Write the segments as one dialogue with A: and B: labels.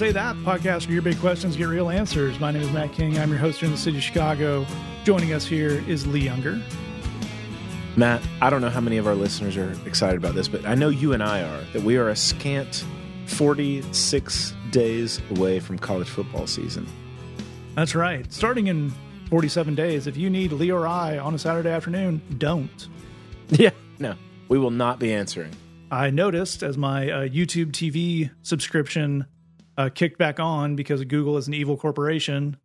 A: Say That podcast where your big questions get real answers. My name is Matt King. I'm your host here in the city of Chicago. Joining us here is Lee Younger.
B: Matt, I don't know how many of our listeners are excited about this, but I know you and I are, that we are a scant 46 days away from college football season.
A: That's right. Starting in 47 days, if you need Lee or I on a Saturday afternoon, don't.
B: Yeah, no, we will not be answering.
A: I noticed as my uh, YouTube TV subscription uh, kicked back on because Google is an evil corporation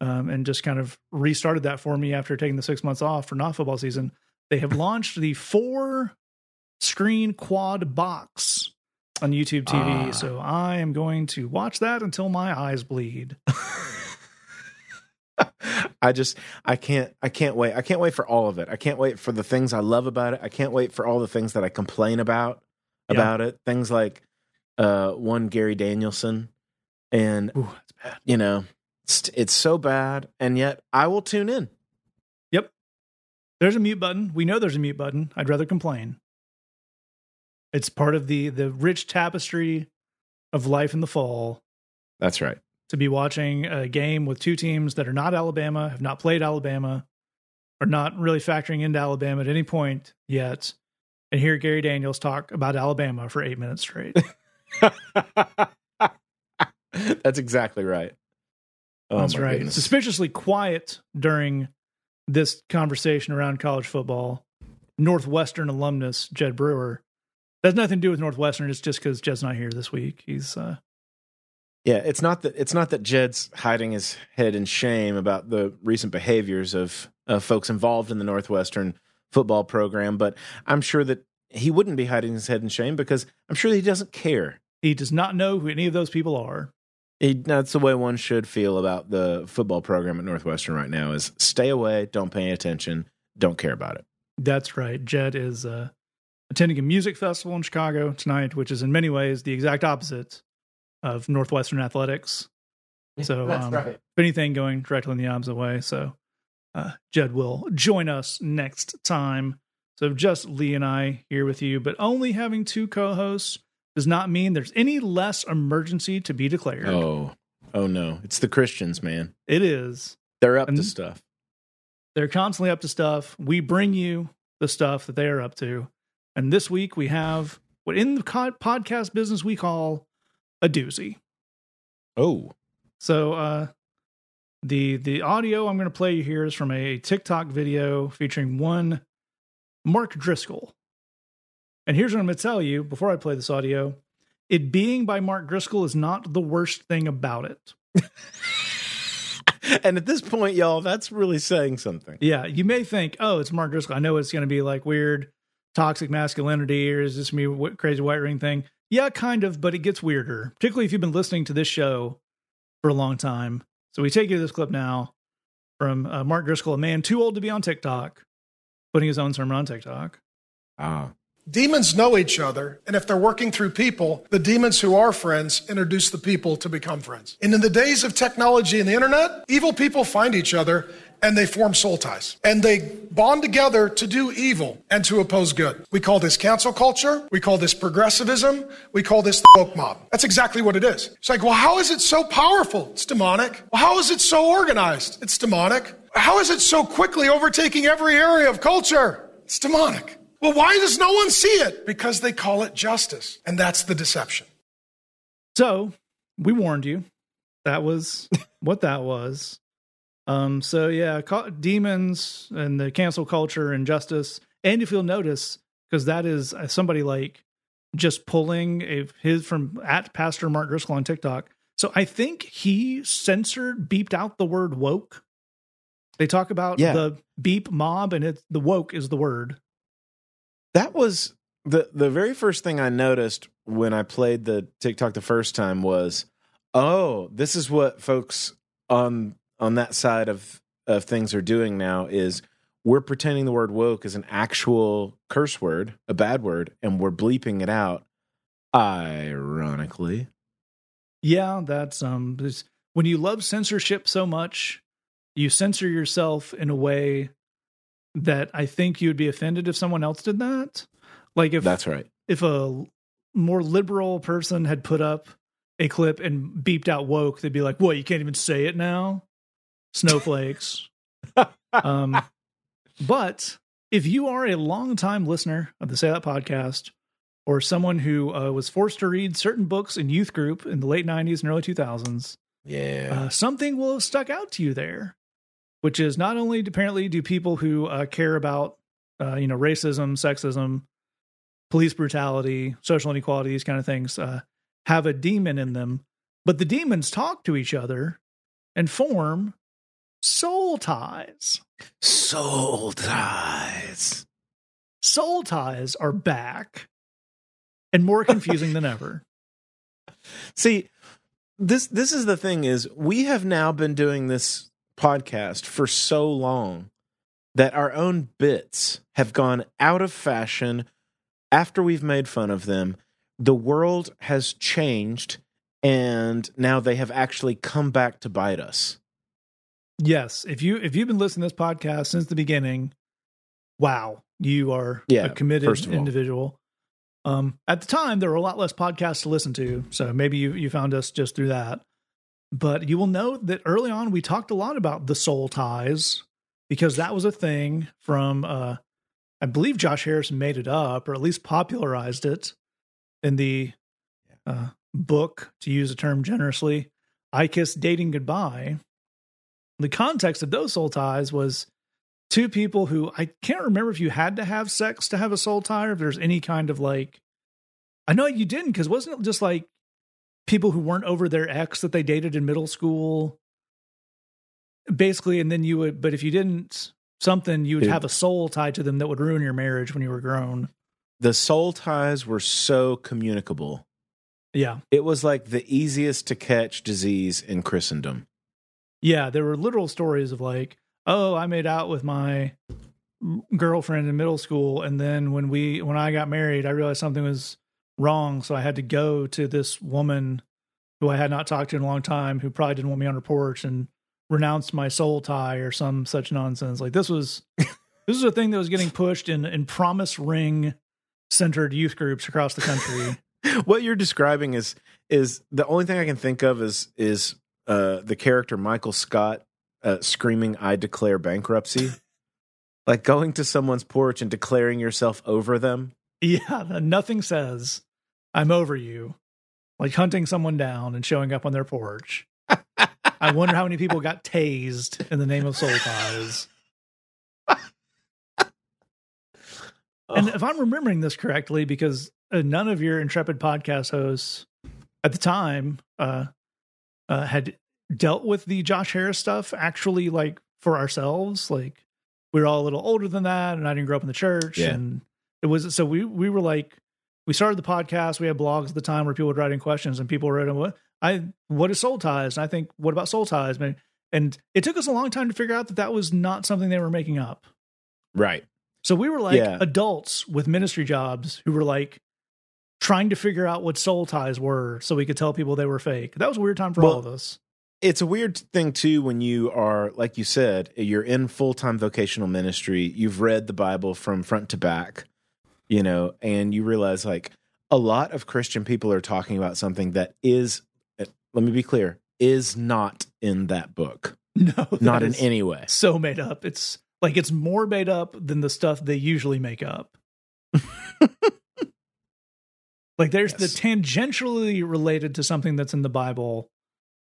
A: um, and just kind of restarted that for me after taking the six months off for not football season. They have launched the four screen quad box on YouTube TV.
B: Ah.
A: So I am going to watch that until my eyes bleed.
B: I just I can't I can't wait. I can't wait for all of it. I can't wait for the things I love about it. I can't wait for all the things that I complain about
A: Yeah.
B: about it. Things like uh one Gary Danielson and
A: Ooh, that's bad.
B: you know, it's, it's so bad and yet I will tune in.
A: Yep. There's a mute button. We know there's a mute button. I'd rather complain. It's part of the the rich tapestry of life in the fall
B: That's right.
A: to be watching a game with two teams that are not Alabama, have not played Alabama, are not really factoring into Alabama at any point yet, and hear Gary Daniels talk about Alabama for eight minutes straight.
B: That's exactly right. Oh,
A: That's right.
B: goodness.
A: Suspiciously quiet during this conversation around college football. Northwestern alumnus Jed Brewer. That has nothing to do with Northwestern. It's just because Jed's not here this week. He's uh,
B: Yeah, it's not that it's not that Jed's hiding his head in shame about the recent behaviors of uh, folks involved in the Northwestern football program, but I'm sure that he wouldn't be hiding his head in shame because I'm sure he doesn't care.
A: he does not know who any of those people are.
B: He, that's the way one should feel about the football program at Northwestern right now: is stay away, don't pay attention, don't care about it.
A: That's right. Jed is uh, attending a music festival in Chicago tonight, which is in many ways the exact opposite of Northwestern athletics. So, um, if anything, going directly in the opposite way. So, uh, Jed will join us next time. So, just Lee and I here with you, but only having two co hosts does not mean there's any less emergency to be declared.
B: Oh, oh no, it's the Christians, man.
A: It is.
B: They're up
A: And-
B: to stuff.
A: They're constantly up to stuff. We bring you the stuff that they are up to. And this week we have what in the podcast business we call a doozy.
B: Oh,
A: So uh the the audio I'm going to play you here is from a TikTok video featuring one Mark Driscoll. And here's what I'm going to tell you before I play this audio. It being by Mark Driscoll is not the worst thing about it.
B: and at this point, y'all, that's really saying something.
A: Yeah, you may think, oh, it's Mark Driscoll. I know it's going to be like weird toxic masculinity or is this me crazy white ring thing? Yeah, kind of, but it gets weirder, particularly if you've been listening to this show for a long time. So we take you to this clip now from uh, Mark Driscoll, a man too old to be on TikTok, putting his own sermon on TikTok.
B: Ah,
C: Demons know each other, and if they're working through people, the demons who are friends introduce the people to become friends. And in the days of technology and the internet, evil people find each other and they form soul ties. And they bond together to do evil and to oppose good. We call this cancel culture. We call this progressivism. We call this the woke mob. That's exactly what it is. It's like, well, how is it so powerful? It's demonic. Well, how is it so organized? It's demonic. How is it so quickly overtaking every area of culture? It's demonic. Well, why does no one see it? Because they call it justice. And that's the deception.
A: So we warned you. That was what that was. Um, so yeah, demons and the cancel culture and justice. And if you'll notice, because that is uh, somebody like just pulling a, his from at Pastor Mark Driscoll on TikTok. So I think he censored, beeped out the word woke. They talk about
B: Yeah.
A: the beep mob, and it's the woke is the word.
B: that was the the very first thing I noticed when I played the TikTok the first time was, oh, this is what folks on on that side of of things are doing now is we're pretending the word woke is an actual curse word, a bad word, and we're bleeping it out. Ironically,
A: Yeah, that's um when you love censorship so much, you censor yourself in a way that I think you'd be offended if someone else did that. Like if
B: that's right.
A: if a more liberal person had put up a clip and beeped out woke, they'd be like, "What? You can't even say it now." Snowflakes. um, but if you are a longtime listener of the Say That podcast, or someone who uh, was forced to read certain books in youth group in the late '90s and early 2000s,
B: Yeah.
A: uh, something will have stuck out to you there, which is not only apparently do people who uh, care about uh, you know racism, sexism, police brutality, social inequality, these kind of things uh, have a demon in them, but the demons talk to each other and form soul ties.
B: Soul ties.
A: Soul ties are back and more confusing than ever.
B: See, this this is the thing is we have now been doing this podcast for so long that our own bits have gone out of fashion after we've made fun of them. The world has changed and now they have actually come back to bite us.
A: Yes, if you if you've been listening to this podcast since the beginning, wow, you are
B: Yeah,
A: a committed
B: first of all.
A: individual. Um, at the time, there were a lot less podcasts to listen to, so maybe you you found us just through that. But you will know that early on we talked a lot about the soul ties because that was a thing from uh, I believe Josh Harris made it up or at least popularized it in the uh, book, to use a term generously, I Kissed Dating Goodbye. The context of those soul ties was two people who I can't remember if you had to have sex to have a soul tie or if there's any kind of like. I know you didn't because wasn't it just like people who weren't over their ex that they dated in middle school? Basically, and then you would, but if you didn't something, you would
B: It-
A: have a soul tied to them that would ruin your marriage when you were grown.
B: The soul ties were so communicable.
A: Yeah.
B: It was like the easiest to catch disease in Christendom.
A: Yeah, there were literal stories of like, oh, I made out with my girlfriend in middle school, and then when we when I got married, I realized something was wrong, so I had to go to this woman who I had not talked to in a long time, who probably didn't want me on her porch, and renounced my soul tie or some such nonsense. Like this was this was a thing that was getting pushed in in promise ring centered youth groups across the country.
B: what you're describing is is the only thing I can think of is is uh, the character Michael Scott uh, screaming, "I declare bankruptcy," like going to someone's porch and declaring yourself over them.
A: Yeah, nothing says I'm over you. Like hunting someone down and showing up on their porch. I wonder how many people got tased in the name of soul ties. And if I'm remembering this correctly, because uh, none of your intrepid podcast hosts at the time uh, uh, had dealt with the Josh Harris stuff actually, like for ourselves. Like we were all a little older than that, and I didn't grow up in the church,
B: Yeah.
A: and it was so we we were like we started the podcast. We had blogs at the time where people would write in questions, and people wrote in what I what is soul ties, and I think what about soul ties, man? And it took us a long time to figure out that that was not something they were making up.
B: Right.
A: So we were like
B: Yeah.
A: adults with ministry jobs who were like trying to figure out what soul ties were so we could tell people they were fake. That was a weird time for
B: Well,
A: all of us.
B: It's a weird thing too when you are, like you said, you're in full time vocational ministry. You've read the Bible from front to back, you know, and you realize like a lot of Christian people are talking about something that is, let me be clear, is not in that book,
A: No, that
B: not in any way.
A: so made up. It's like it's more made up than the stuff they usually make up. like there's the tangentially related to something that's in the Bible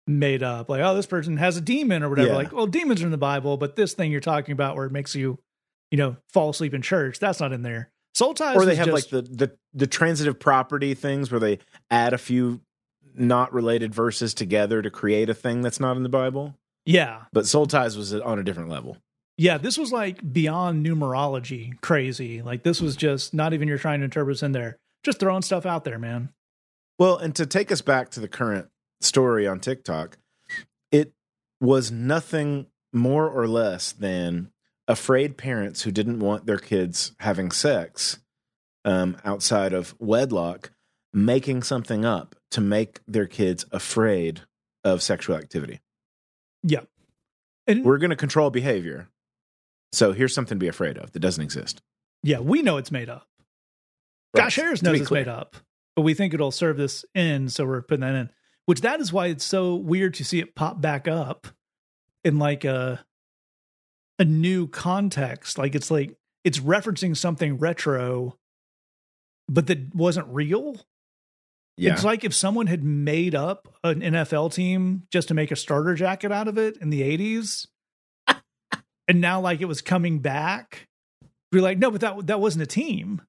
A: made up. Like, oh, this person has a demon or whatever.
B: Yeah.
A: Like, well, demons are in the Bible, but this thing you're talking about where it makes you, you know, fall asleep in church, that's not in there. Soul ties
B: Or they have
A: just-
B: like the, the the transitive property things where they add a few not related verses together to create a thing that's not in the Bible.
A: yeah.
B: But soul ties was on a different level.
A: Yeah, this was like beyond numerology crazy. Like this was just not even you're trying to interpret in there. Just throwing stuff out there, man.
B: Well, and to take us back to the current story on TikTok, it was nothing more or less than afraid parents who didn't want their kids having sex um, outside of wedlock making something up to make their kids afraid of sexual activity.
A: Yeah. And
B: We're going to control behavior. So here's something to be afraid of that doesn't exist.
A: yeah, we know it's made up.
B: Right.
A: Josh Harris knows it's
B: clear.
A: made up, but we think it'll serve this in, so we're putting that in. which that is why it's so weird to see it pop back up in like a a new context. Like it's like it's referencing something retro, but that wasn't real.
B: Yeah.
A: It's like if someone had made up an NFL team just to make a starter jacket out of it in the 80s. and now like it was coming back. We're like, no, but that that wasn't a team.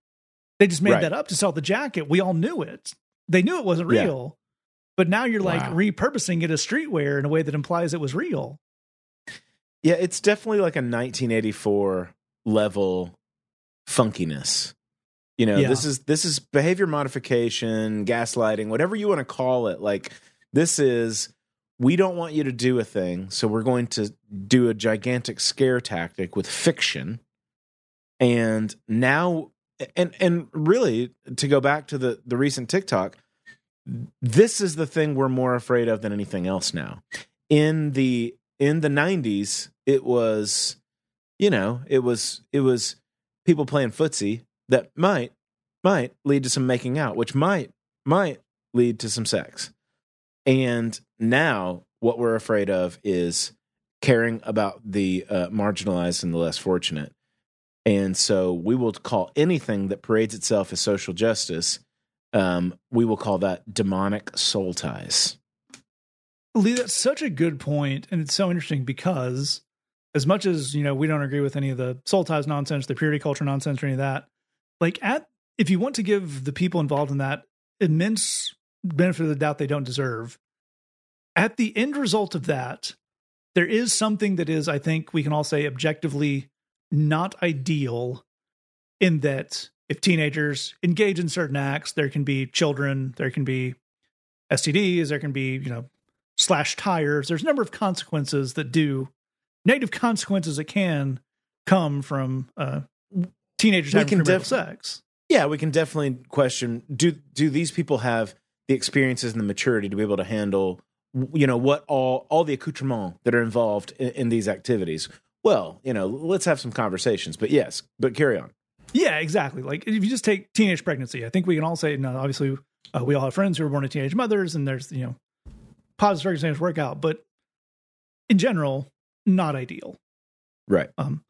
A: They just made
B: Right.
A: that up to sell the jacket. We all knew it. They knew it wasn't
B: Yeah.
A: real. But now you're like
B: Wow.
A: repurposing it as streetwear in a way that implies it was real.
B: Yeah, it's definitely like a 1984 level funkiness. You know,
A: Yeah.
B: this is this is behavior modification, gaslighting, whatever you want to call it. Like this is we don't want you to do a thing, so we're going to do a gigantic scare tactic with fiction. And now and and really to go back to the the recent TikTok, this is the thing we're more afraid of than anything else now. In the in the 90s, it was you know, it was it was people playing footsie that might might lead to some making out, which might might lead to some sex. And now what we're afraid of is caring about the uh, marginalized and the less fortunate. And so we will call anything that parades itself as social justice, um, we will call that demonic soul ties.
A: Lee, that's such a good point, and it's so interesting because as much as you know we don't agree with any of the soul ties nonsense, the purity culture nonsense, or any of that, like at if you want to give the people involved in that immense benefit of the doubt they don't deserve, at the end result of that, there is something that is, I think we can all say objectively not ideal in that if teenagers engage in certain acts, there can be children, there can be STDs, there can be, you know, slash tires. There's a number of consequences that do negative consequences that can come from uh, teenagers
B: We
A: having
B: def-
A: sex.
B: Yeah, we can definitely question do do these people have the experiences and the maturity to be able to handle you know what all all the accoutrements that are involved in, in these activities. Well, you know, let's have some conversations. But yes, but carry on.
A: Yeah, exactly. Like if you just take teenage pregnancy, I think we can all say, no, obviously uh, we all have friends who were born to teenage mothers, and there's you know positive circumstances work out, but in general, not ideal.
B: Right.
A: Um,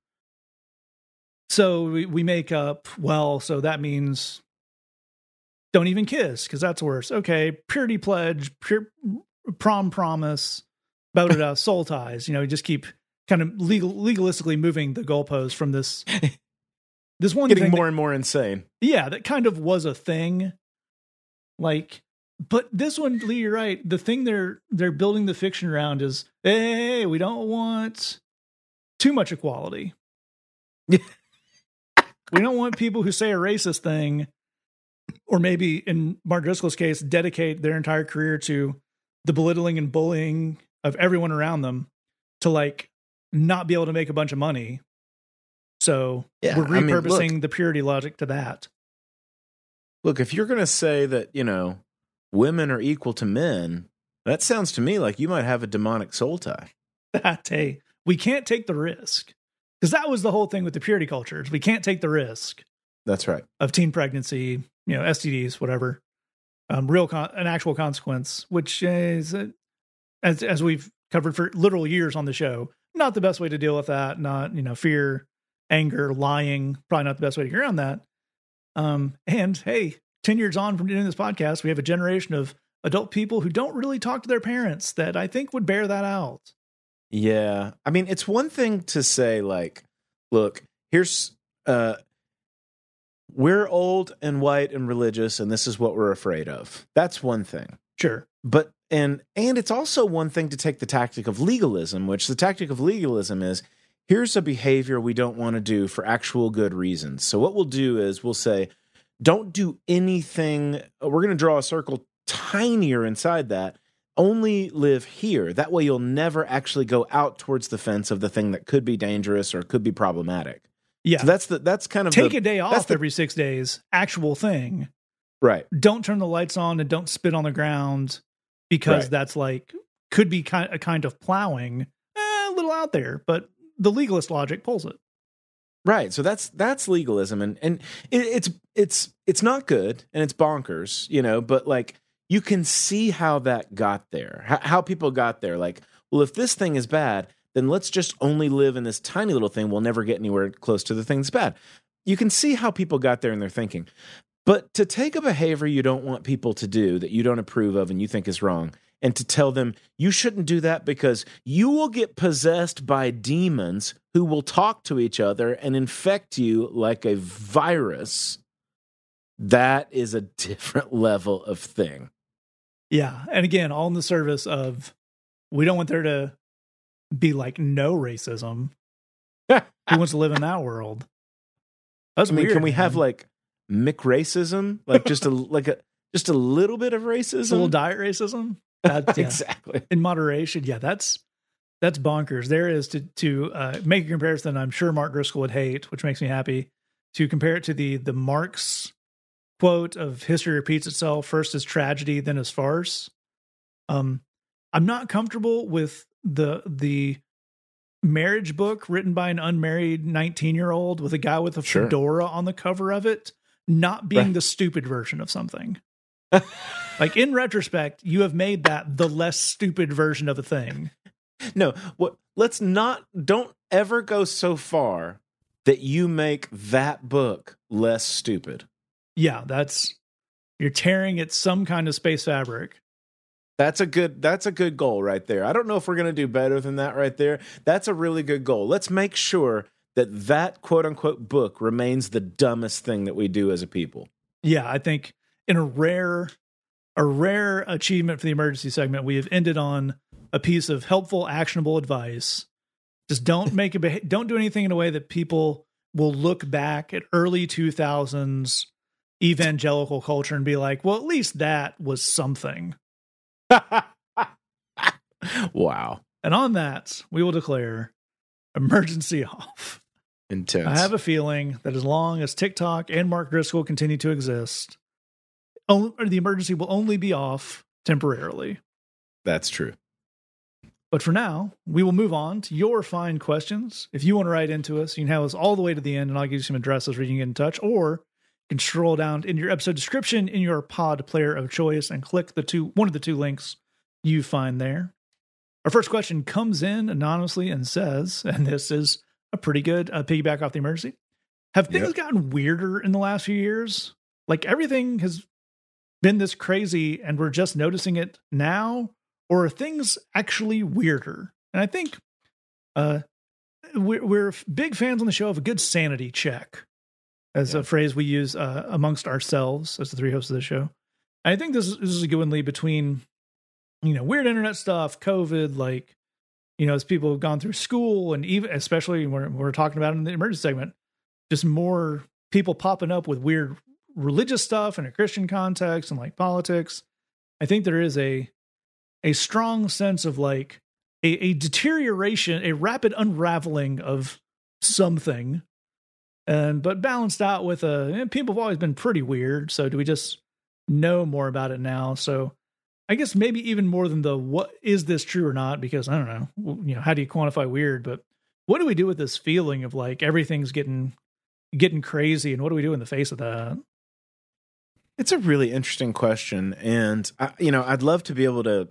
A: so we, we make up, well, so that means don't even kiss because that's worse. Okay, purity pledge, pure, prom promise, blah, soul ties. You know, you just keep kind of legal, legalistically moving the goalposts from this. This one
B: Getting
A: thing
B: more
A: that-
B: and more insane.
A: yeah, that kind of was a thing. Like, but this one, Lee, you're right. The thing they're they're building the fiction around is, hey, we don't want too much equality. we don't want people who say a racist thing, or maybe in Mark Driscoll's case, dedicate their entire career to the belittling and bullying of everyone around them to like not be able to make a bunch of money. So
B: Yeah,
A: we're
B: I mean, look-
A: repurposing the purity logic to that.
B: Look, if you're going to say that, you know, women are equal to men, that sounds to me like you might have a demonic soul tie.
A: that hey we can't take the risk because that was the whole thing with the purity cultures we can't take the risk
B: That's right.
A: of teen pregnancy you know stds whatever um, real con- an actual consequence which is uh, as as we've covered for literal years on the show not the best way to deal with that not you know fear anger lying probably not the best way to get around that um and hey 10 years on from doing this podcast we have a generation of adult people who don't really talk to their parents that i think would bear that out
B: Yeah. I mean, it's one thing to say like, look, here's uh we're old and white and religious and this is what we're afraid of. That's one thing.
A: sure
B: But and and it's also one thing to take the tactic of legalism, which the tactic of legalism is here's a behavior we don't want to do for actual good reasons. So what we'll do is we'll say don't do anything we're going to draw a circle tinier inside that only live here. That way you'll never actually go out towards the fence of the thing that could be dangerous or could be problematic.
A: yeah
B: So that's the that's kind of
A: take
B: the,
A: a day off
B: the-
A: every six days actual thing
B: right.
A: don't turn the lights on and don't spit on the ground because
B: Right.
A: that's like could be kind a kind of plowing eh, a little out there but the legalist logic pulls it
B: Right. So that's that's legalism and and it, it's it's it's not good and it's bonkers, you know, but like you can see how that got there, how, how people got there. Like, well, if this thing is bad, then let's just only live in this tiny little thing. We'll never get anywhere close to the thing that's bad. You can see how people got there in their thinking. But to take a behavior you don't want people to do that you don't approve of and you think is wrong, and to tell them you shouldn't do that because you will get possessed by demons who will talk to each other and infect you like a virus, that is a different level of thing.
A: Yeah. And again, all in the service of we don't want there to be like no racism. Who wants to live in that world?
B: That's I mean, weird, can we man. have like Mick racism? Like just a like a just a little bit of racism? A
A: little diet racism?
B: That's, yeah. exactly.
A: In moderation. Yeah, that's that's bonkers. There is to to uh, make a comparison I'm sure Mark Driscoll would hate, which makes me happy, to compare it to the the Marx quote of history repeats itself first as tragedy then as farce um i'm not comfortable with the the marriage book written by an unmarried 19 year old with a guy with a sure. fedora on the cover of it not being right. the stupid version of something like in retrospect you have made that the less stupid version of a thing
B: no what let's not don't ever go so far that you make that book less stupid
A: yeah, that's you're tearing at some kind of space fabric.
B: That's a good that's a good goal right there. I don't know if we're going to do better than that right there. That's a really good goal. Let's make sure that that quote unquote book remains the dumbest thing that we do as a people.
A: Yeah, I think in a rare a rare achievement for the emergency segment, we have ended on a piece of helpful actionable advice. Just don't make it don't do anything in a way that people will look back at early 2000s evangelical culture and be like, well, at least that was something.
B: wow.
A: And on that, we will declare emergency off.
B: Intense.
A: I have a feeling that as long as TikTok and Mark Driscoll continue to exist, the emergency will only be off temporarily.
B: That's true.
A: But for now, we will move on to your fine questions. If you want to write into us, you can have us all the way to the end, and I'll give you some addresses where you can get in touch, or you can scroll down in your episode description in your pod player of choice and click the two one of the two links you find there. Our first question comes in anonymously and says, and this is a pretty good uh, piggyback off the emergency. Have things yep. gotten weirder in the last few years? Like everything has been this crazy and we're just noticing it now, or are things actually weirder? And I think uh, we're, we're big fans on the show of a good sanity check as yeah. a phrase we use uh, amongst ourselves as the three hosts of the show. I think this is, this is a good one, Lee, between you know weird internet stuff, COVID, like you know as people have gone through school, and even especially when we're talking about in the emergency segment, just more people popping up with weird religious stuff in a Christian context and like politics. I think there is a a strong sense of like a, a deterioration, a rapid unraveling of something and but balanced out with a people have always been pretty weird. So do we just know more about it now? So I guess maybe even more than the what is this true or not? Because I don't know, you know, how do you quantify weird? But what do we do with this feeling of like everything's getting getting crazy, and what do we do in the face of that?
B: It's a really interesting question, and I, you know, I'd love to be able to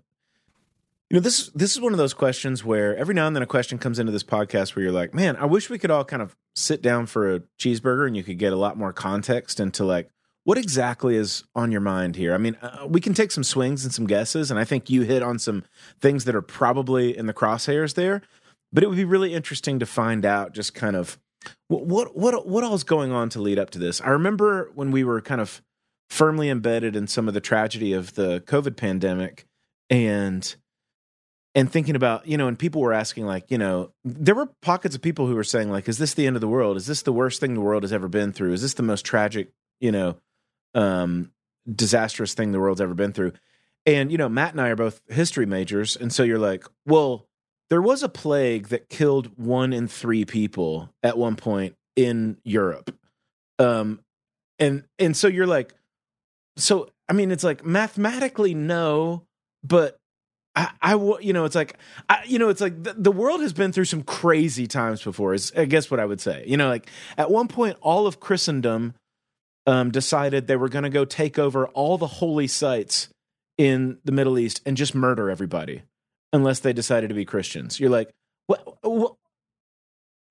B: you know, this this is one of those questions where every now and then a question comes into this podcast where you're like, "Man, I wish we could all kind of sit down for a cheeseburger and you could get a lot more context into like what exactly is on your mind here." I mean, uh, we can take some swings and some guesses, and I think you hit on some things that are probably in the crosshairs there. But it would be really interesting to find out just kind of what what what what all's going on to lead up to this. I remember when we were kind of firmly embedded in some of the tragedy of the COVID pandemic and and thinking about you know and people were asking like you know there were pockets of people who were saying like is this the end of the world is this the worst thing the world has ever been through is this the most tragic you know um disastrous thing the world's ever been through and you know matt and i are both history majors and so you're like well there was a plague that killed one in three people at one point in europe um and and so you're like so i mean it's like mathematically no but I, I, you know, it's like, I, you know, it's like the, the, world has been through some crazy times before. Is I guess what I would say. You know, like at one point, all of Christendom um, decided they were going to go take over all the holy sites in the Middle East and just murder everybody unless they decided to be Christians. You're like, what? what?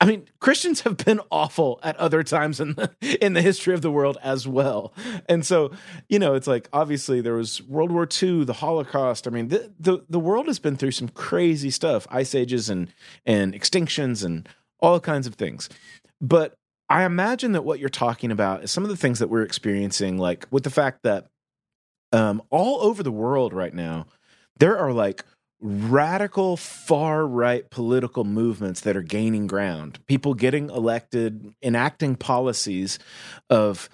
B: I mean, Christians have been awful at other times in the in the history of the world as well. And so, you know, it's like obviously there was World War II, the Holocaust. I mean, the the, the world has been through some crazy stuff, ice ages and and extinctions and all kinds of things. But I imagine that what you're talking about is some of the things that we're experiencing, like with the fact that um, all over the world right now, there are like radical far right political movements that are gaining ground. People getting elected, enacting policies of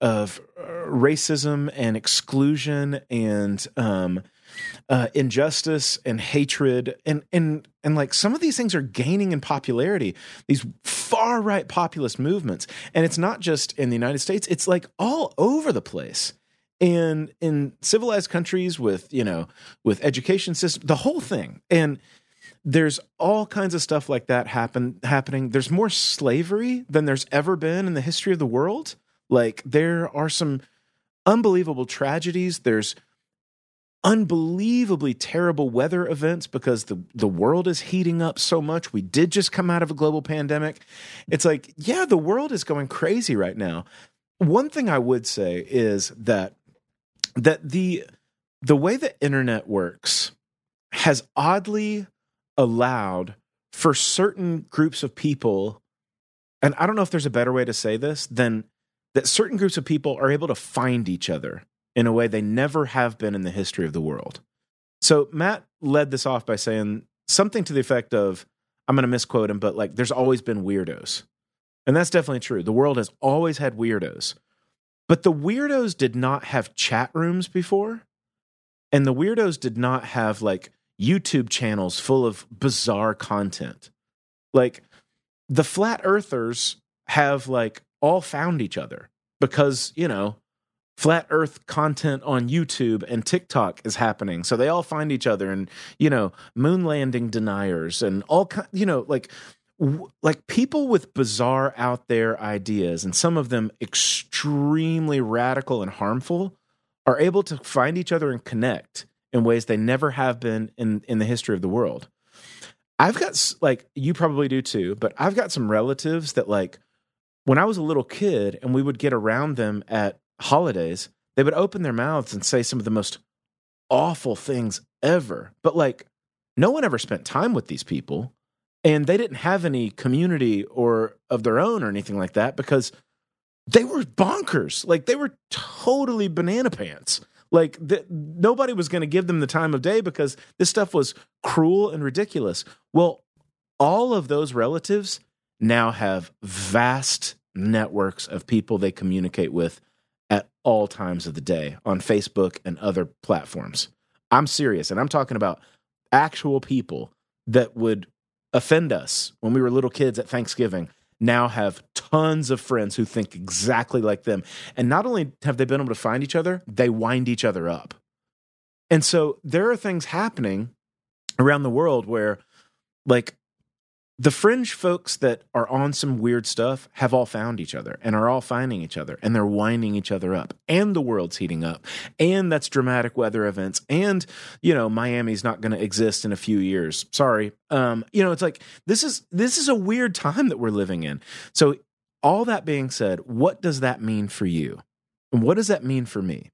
B: of uh, racism and exclusion and um, uh, injustice and hatred and and and like some of these things are gaining in popularity. These far right populist movements, and it's not just in the United States; it's like all over the place. And in civilized countries with you know with education system the whole thing. And there's all kinds of stuff like that happen happening. There's more slavery than there's ever been in the history of the world. Like there are some unbelievable tragedies. There's unbelievably terrible weather events because the the world is heating up so much. We did just come out of a global pandemic. It's like yeah the world is going crazy right now. One thing i would say is that that the the way the internet works has oddly allowed for certain groups of people and I don't know if there's a better way to say this than that certain groups of people are able to find each other in a way they never have been in the history of the world. So Matt led this off by saying something to the effect of I'm going to misquote him but like there's always been weirdos. And that's definitely true. The world has always had weirdos. But the weirdos did not have chat rooms before. And the weirdos did not have like YouTube channels full of bizarre content. Like the flat earthers have like all found each other because, you know, flat earth content on YouTube and TikTok is happening. So they all find each other and, you know, moon landing deniers and all kind, you know, like like people with bizarre out there ideas and some of them extremely radical and harmful are able to find each other and connect in ways they never have been in in the history of the world i've got like you probably do too but i've got some relatives that like when i was a little kid and we would get around them at holidays they would open their mouths and say some of the most awful things ever. But like no one ever spent time with these people and they didn't have any community or of their own or anything like that because they were bonkers. Like they were totally banana pants. Like the, nobody was going to give them the time of day because this stuff was cruel and ridiculous. Well all of those relatives now have vast networks of people they communicate with at all times of the day on Facebook and other platforms. I'm serious. And I'm talking about actual people that would offend us when we were little kids at Thanksgiving now have tons of friends who think exactly like them. And not only have they been able to find each other, they wind each other up. And so there are things happening around the world where, like, the fringe folks that are on some weird stuff have all found each other and are all finding each other and they're winding each other up and the world's heating up and that's dramatic weather events and you know miami's not going to exist in a few years. Sorry. Um you know it's like this is this is a weird time that we're living in. So all that being said what does that mean for you? And what does that mean for me?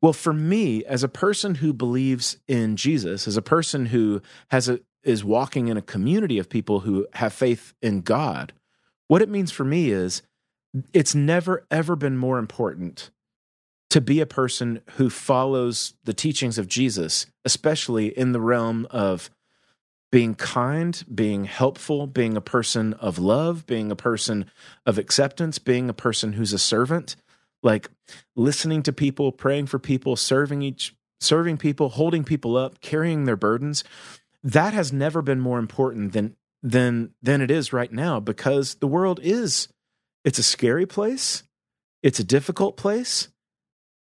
B: Well, for me, as a person who believes in Jesus, as a person who has a, is walking in a community of people who have faith in God, what it means for me is it's never, ever been more important to be a person who follows the teachings of Jesus, especially in the realm of being kind, being helpful, being a person of love, being a person of acceptance, being a person who's a servant, like listening to people, praying for people, serving each serving people, holding people up, carrying their burdens that has never been more important than than than it is right now because the world is it's a scary place. It's a difficult place.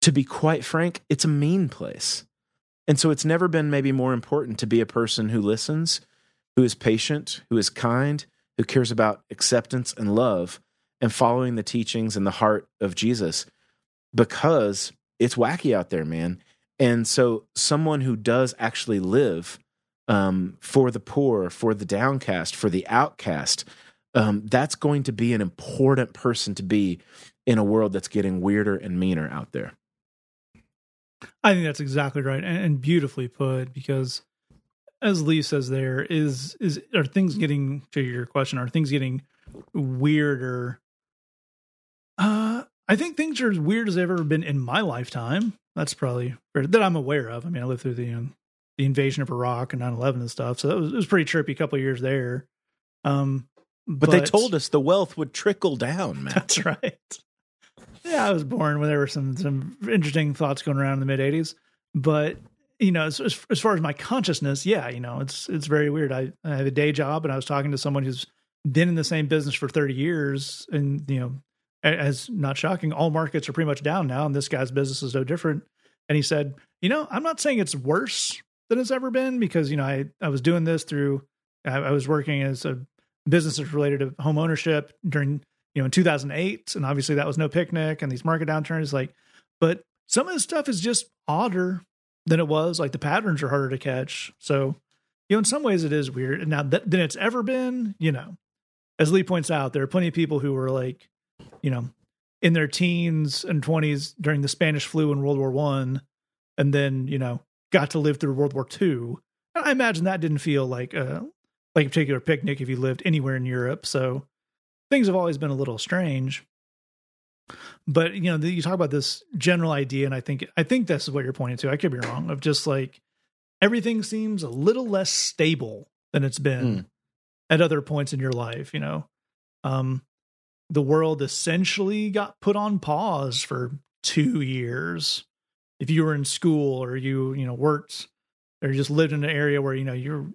B: To be quite frank it's a mean place. And so it's never been maybe more important to be a person who listens who is patient who is kind who cares about acceptance and love and following the teachings and the heart of jesus because it's wacky out there man. And so, someone who does actually live um, for the poor, for the downcast, for the outcast, um, that's going to be an important person to be in a world that's getting weirder and meaner out there.
A: I think that's exactly right and, and beautifully put because as Lee says there is is are things getting to your question are things getting weirder uh I think things are as weird as they've ever been in my lifetime. That's probably that I'm aware of. I mean, I lived through the um, the invasion of Iraq and 9/11 and stuff, so it was, it was pretty trippy. A couple of years there. Um,
B: but, but, they told us the wealth would trickle down, man.
A: That's right. Yeah, I was born when there were some some interesting thoughts going around in the mid '80s, but you know, as, as far as my consciousness, yeah, you know, it's it's very weird. I, I have a day job, and I was talking to someone who's been in the same business for 30 years, and you know, as not shocking, all markets are pretty much down now, and this guy's business is no different. And he said, you know, I'm not saying it's worse than it's ever been because you know I I was doing this through I, I was working as a business related to home ownership during you know, in 2008, and obviously that was no picnic and these market downturns. Like, but some of the stuff is just odder than it was. Like the patterns are harder to catch. So, you know, in some ways it is weird. Now th- than it's ever been. You know, as Lee points out, there are plenty of people who were like, you know, in their teens and 20s during the Spanish flu in World War One, and then you know got to live through World War Two. I imagine that didn't feel like a like a particular picnic if you lived anywhere in Europe. So things have always been a little strange. But you know, you talk about this general idea, and I think I think this is what you're pointing to. I could be wrong. Of just like everything seems a little less stable than it's been mm. at other points in your life. You know, um, the world essentially got put on pause for two years. If you were in school or you you know worked or just lived in an area where you know your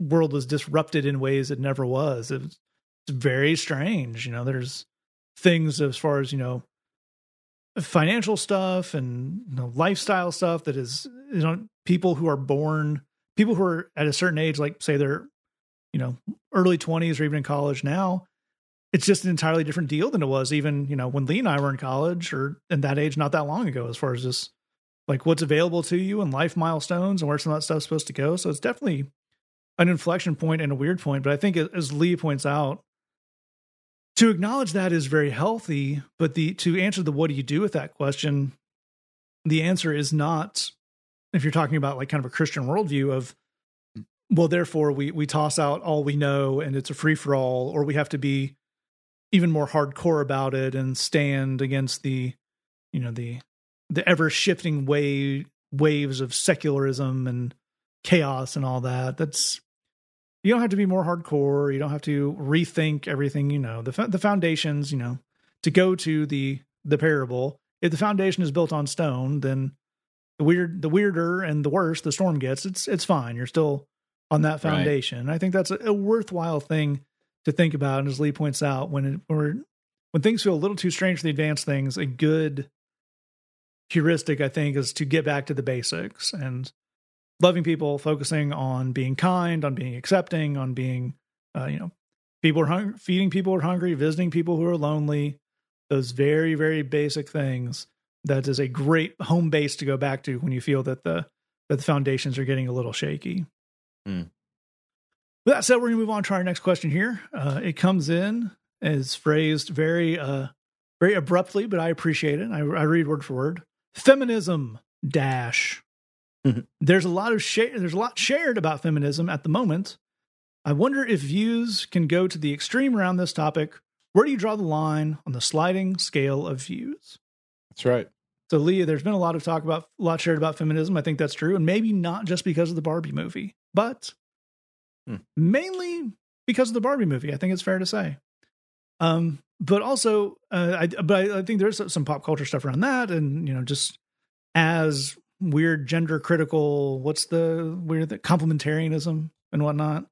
A: world was disrupted in ways it never was. It was it's very strange. You know, there's things as far as, you know, financial stuff and you know, lifestyle stuff that is, you know, people who are born, people who are at a certain age, like say they're, you know, early 20s or even in college now, it's just an entirely different deal than it was even, you know, when Lee and I were in college or in that age not that long ago, as far as just like what's available to you and life milestones and where some of that stuff's supposed to go. So it's definitely an inflection point and a weird point. But I think as Lee points out, to acknowledge that is very healthy but the to answer the what do you do with that question the answer is not if you're talking about like kind of a christian worldview of well therefore we we toss out all we know and it's a free for all or we have to be even more hardcore about it and stand against the you know the the ever shifting wave waves of secularism and chaos and all that that's you don't have to be more hardcore. You don't have to rethink everything. You know the the foundations. You know to go to the the parable. If the foundation is built on stone, then the weird the weirder and the worse the storm gets, it's it's fine. You're still on that foundation. Right. I think that's a, a, worthwhile thing to think about. And as Lee points out, when it, when when things feel a little too strange for the advanced things, a good heuristic I think is to get back to the basics and loving people, focusing on being kind, on being accepting, on being, uh, you know, people are hungry, feeding people who are hungry, visiting people who are lonely. Those very, very basic things. That is a great home base to go back to when you feel that the that the foundations are getting a little shaky. Mm. With that said, we're going to move on to our next question here. Uh, it comes in as phrased very, uh, very abruptly, but I appreciate it. I, I read word for word. Feminism dash Mm-hmm. There's a lot of share, there's a lot shared about feminism at the moment. I wonder if views can go to the extreme around this topic. Where do you draw the line on the sliding scale of views?
B: That's right.
A: So, Lee, there's been a lot of talk about, a lot shared about feminism. I think that's true. And maybe not just because of the Barbie movie, but hmm. mainly because of the Barbie movie. I think it's fair to say. Um, but also, uh, I, but I, I think there's some pop culture stuff around that. And, you know, just as weird gender critical what's the weird the complementarianism and whatnot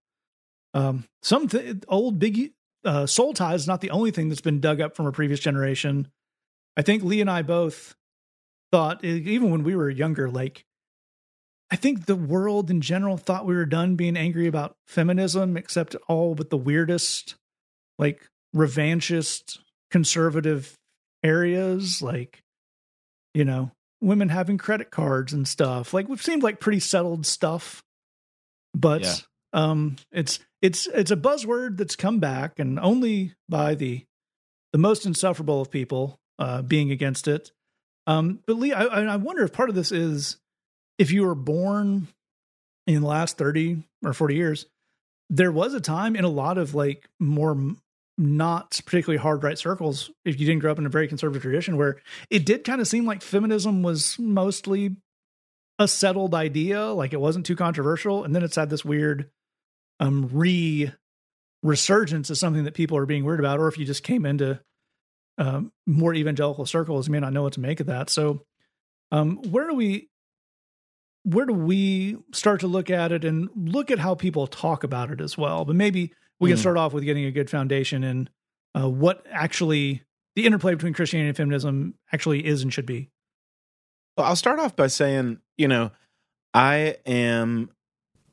A: um some th- old big uh soul ties is not the only thing that's been dug up from a previous generation i think lee and i both thought even when we were younger like i think the world in general thought we were done being angry about feminism except all but the weirdest like revanchist conservative areas like you know women having credit cards and stuff. Like, which seemed like pretty settled stuff. But
B: Yeah.
A: um, it's it's it's a buzzword that's come back, and only by the the most insufferable of people uh, being against it. Um, but Lee, I, I wonder if part of this is if you were born in the last thirty or forty years, there was a time in a lot of like more not particularly hard right circles if you didn't grow up in a very conservative tradition where it did kind of seem like feminism was mostly a settled idea like it wasn't too controversial and then it's had this weird um re resurgence as something that people are being weird about or if you just came into um, more evangelical circles you may not know what to make of that. So um where do we where do we start to look at it and look at how people talk about it as well? But maybe we can
B: Mm.
A: start off with getting a good foundation in uh, what actually the interplay between christianity and feminism actually is and should be.
B: Well, I'll start off by saying, you know, I am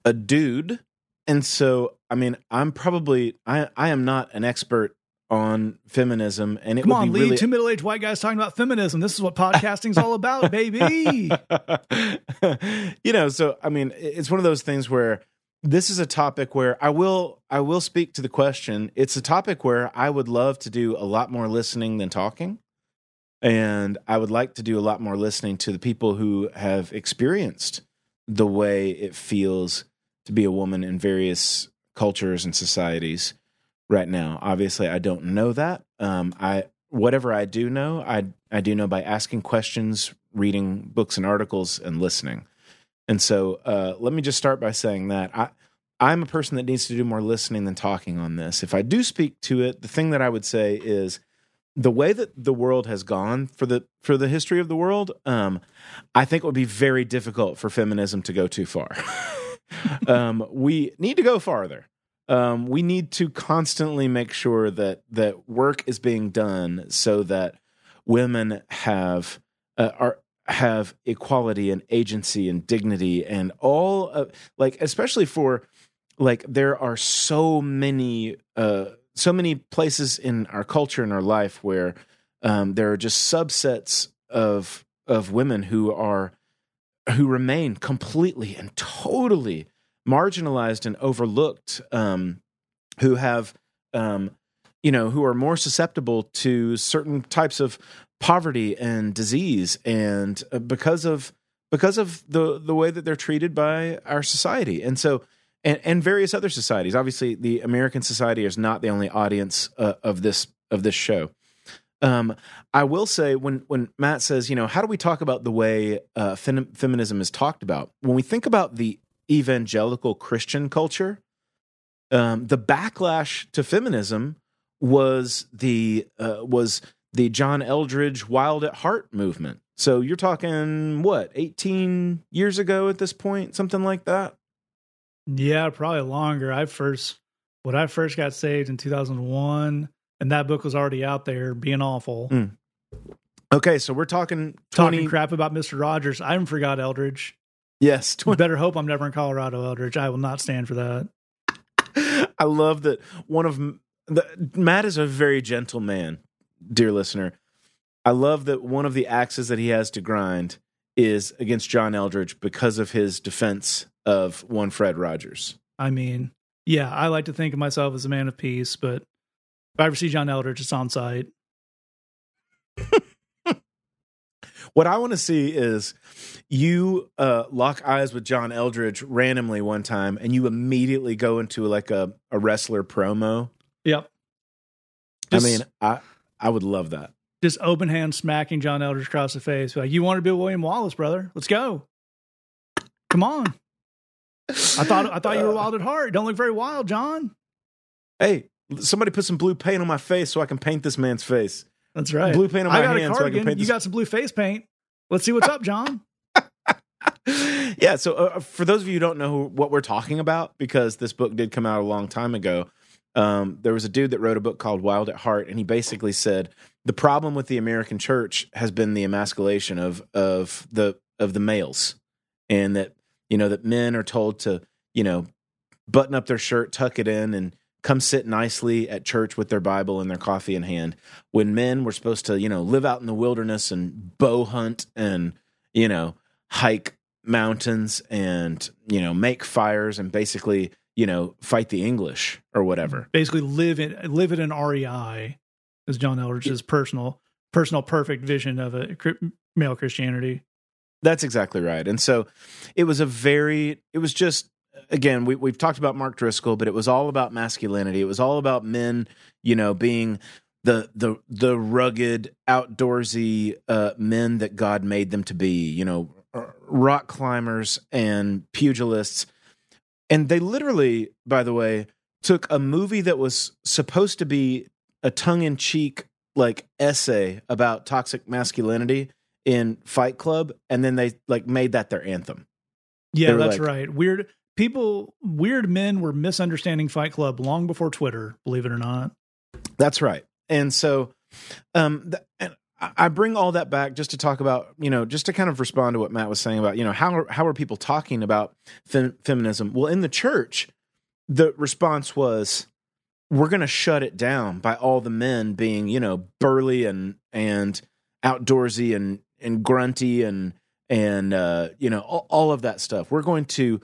B: a dude, and so I mean, I'm probably I I am not an expert on feminism, and it
A: come
B: would
A: on
B: be
A: lee
B: really
A: two middle-aged white guys talking about feminism. This is what podcasting's all about baby.
B: You know, so I mean, it's one of those things where this is a topic where I will I will speak to the question. It's a topic where I would love to do a lot more listening than talking. And I would like to do a lot more listening to the people who have experienced the way it feels to be a woman in various cultures and societies right now. Obviously, I don't know that. Um, I whatever I do know, I I do know by asking questions, reading books and articles, and listening. And so, uh, let me just start by saying that I I'm a person that needs to do more listening than talking on this. If I do speak to it, the thing that I would say is the way that the world has gone for the for the history of the world, um, I think it would be very difficult for feminism to go too far. um, we need to go farther. Um, we need to constantly make sure that that work is being done so that women have uh, are have equality and agency and dignity and all of like especially for like there are so many uh so many places in our culture and our life where um there are just subsets of of women who are who remain completely and totally marginalized and overlooked um who have um you know who are more susceptible to certain types of poverty and disease and uh, because of because of the the way that they're treated by our society. And so and, and various other societies. Obviously the american society is not the only audience uh, of this of this show. Um, I will say when when Matt says, you know, how do we talk about the way uh, fem- feminism is talked about? When we think about the evangelical Christian culture, um, the backlash to feminism was the uh, was the John Eldredge Wild at Heart movement. So you're talking what, 18 years ago at this point, something like that.
A: Yeah, probably longer. I first when I first got saved in 2001, and that book was already out there, being awful,
B: Mm. Okay, so we're talking 20
A: talking crap about Mister Rogers. I even forgot Eldredge.
B: Yes,
A: You
B: 20,
A: better hope I'm never in Colorado, Eldredge. I will not stand for that.
B: I love that one of the Matt is a very gentle man, dear listener. I love that one of the axes that he has to grind is against John Eldredge because of his defense of one Fred Rogers.
A: I mean, yeah, I like to think of myself as a man of peace, but if I ever see John Eldredge, it's on site.
B: What I want to see is you uh, lock eyes with John Eldredge randomly one time, and you immediately go into like a, a wrestler promo.
A: Yep.
B: I mean, I I would love that.
A: just open hand smacking John Eldredge across the face. Like, you want to be William Wallace, brother? Let's go. Come on. I thought I thought you were wild at heart. Don't look very wild, John.
B: Hey, somebody put some blue paint on my face so I can paint this man's face.
A: That's right.
B: Blue paint on
A: I
B: my hand so I can paint
A: you got some blue face paint. Let's see what's up, John.
B: yeah. So, uh, for those of you who don't know who, what we're talking about, because this book did come out a long time ago, um, there was a dude that wrote a book called Wild at Heart, and he basically said the problem with the American church has been the emasculation of of the of the males, and that you know that men are told to you know button up their shirt, tuck it in, and come sit nicely at church with their Bible and their coffee in hand. When men were supposed to, you know, live out in the wilderness and bow hunt and you know, hike mountains and, you know, make fires and basically, you know, fight the English or whatever.
A: Basically live in live in an REI is John Eldredge's personal personal perfect vision of a male Christianity.
B: That's exactly right. And so it was a very it was just again, we we've talked about Mark Driscoll, but it was all about masculinity. It was all about men, you know, being the the the rugged, outdoorsy uh, men that God made them to be. You know, rock climbers and pugilists, and they literally, by the way, took a movie that was supposed to be a tongue in cheek like essay about toxic masculinity in Fight Club, and then they like made that their anthem.
A: Yeah, that's like, right. Weird people, weird men were misunderstanding Fight Club long before Twitter. Believe it or not.
B: That's right. And so, um, th- and I bring all that back just to talk about, you know, just to kind of respond to what Matt was saying about, you know, how are, how are people talking about fem- feminism? Well, in the church, the response was, we're going to shut it down by all the men being, you know, burly and and outdoorsy and and grunty and and uh, you know all, all of that stuff. We're going to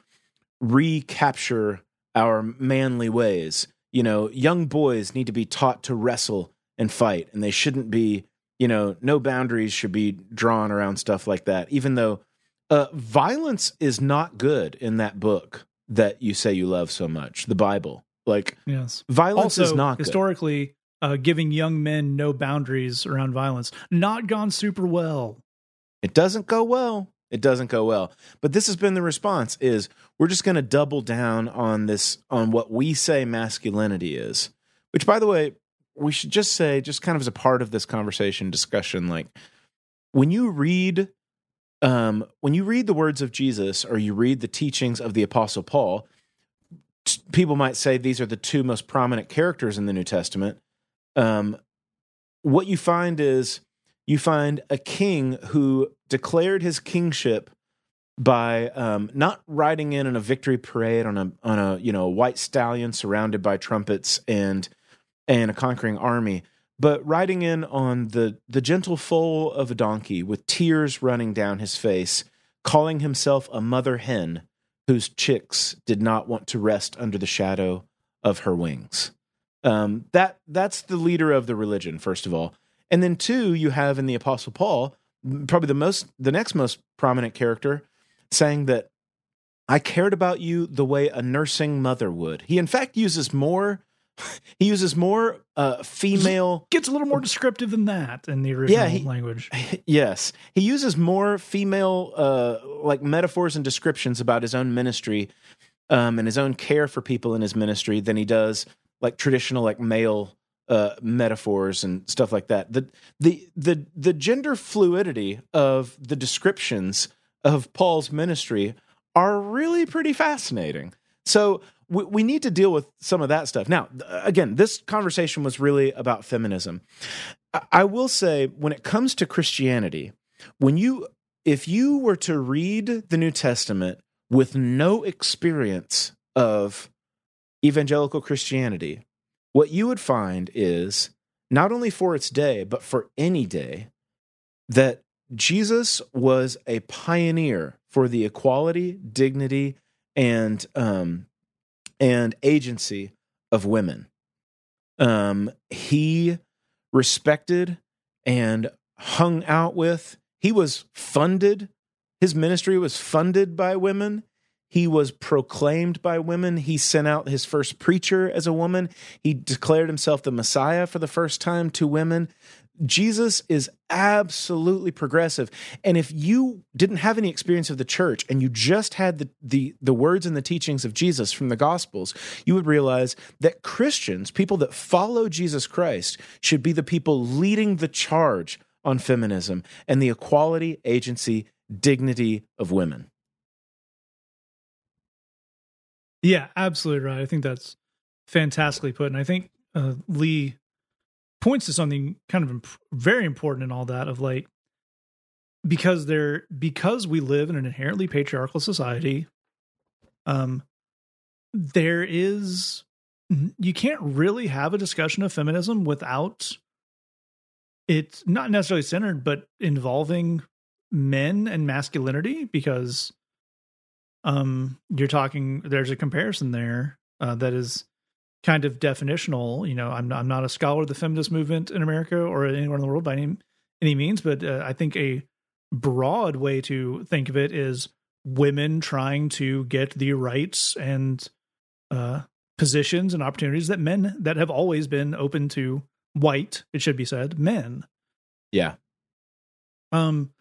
B: recapture our manly ways. You know, young boys need to be taught to wrestle and fight, and they shouldn't be, you know, no boundaries should be drawn around stuff like that. Even though uh, violence is not good in that book that you say you love so much, the Bible. Like,
A: yes,
B: violence
A: also,
B: is not
A: historically uh, giving young men no boundaries around violence. Not gone super well.
B: It doesn't go well it doesn't go well but this has been the response is we're just going to double down on this on what we say masculinity is which by the way we should just say just kind of as a part of this conversation discussion like when you read um when you read the words of jesus or you read the teachings of the apostle paul t- people might say these are the two most prominent characters in the new testament. Um what you find is you find a king who declared his kingship by um, not riding in on a victory parade on a on a you know white stallion surrounded by trumpets and and a conquering army, but riding in on the the gentle foal of a donkey with tears running down his face, calling himself a mother hen whose chicks did not want to rest under the shadow of her wings. Um, that that's the leader of the religion, first of all, and then two, you have in the Apostle Paul probably the most the next most prominent character saying that I cared about you the way a nursing mother would. He in fact uses more he uses more uh, female
A: gets a little more descriptive than that in the original yeah, he, language.
B: Yes. He uses more female uh, like metaphors and descriptions about his own ministry um, and his own care for people in his ministry than he does like traditional like male uh, metaphors and stuff like that. The the the the gender fluidity of the descriptions of Paul's ministry are really pretty fascinating. So we, we need to deal with some of that stuff. Now, again, this conversation was really about feminism. I will say, when it comes to Christianity, when you if you were to read the New Testament with no experience of evangelical Christianity, what you would find is not only for its day, but for any day, that Jesus was a pioneer for the equality, dignity, and um, and agency of women. Um, he respected and hung out with. He was funded. His ministry was funded by women. He was proclaimed by women. He sent out his first preacher as a woman. He declared himself the Messiah for the first time to women. Jesus is absolutely progressive. And if you didn't have any experience of the church and you just had the, the, the words and the teachings of Jesus from the Gospels, you would realize that Christians, people that follow Jesus Christ, should be the people leading the charge on feminism and the equality, agency, dignity of women.
A: Yeah, absolutely right. I think that's fantastically put. And I think uh, Lee points to something kind of imp- very important in all that of like because there because we live in an inherently patriarchal society um there is you can't really have a discussion of feminism without it's not necessarily centered but involving men and masculinity because um you're talking there's a comparison there uh, that is kind of definitional you know i'm not, I'm not a scholar of the feminist movement in america or anywhere in the world by any any means but uh, i think a broad way to think of it is women trying to get the rights and uh, positions and opportunities that men that have always been open to white it should be said men
B: yeah
A: um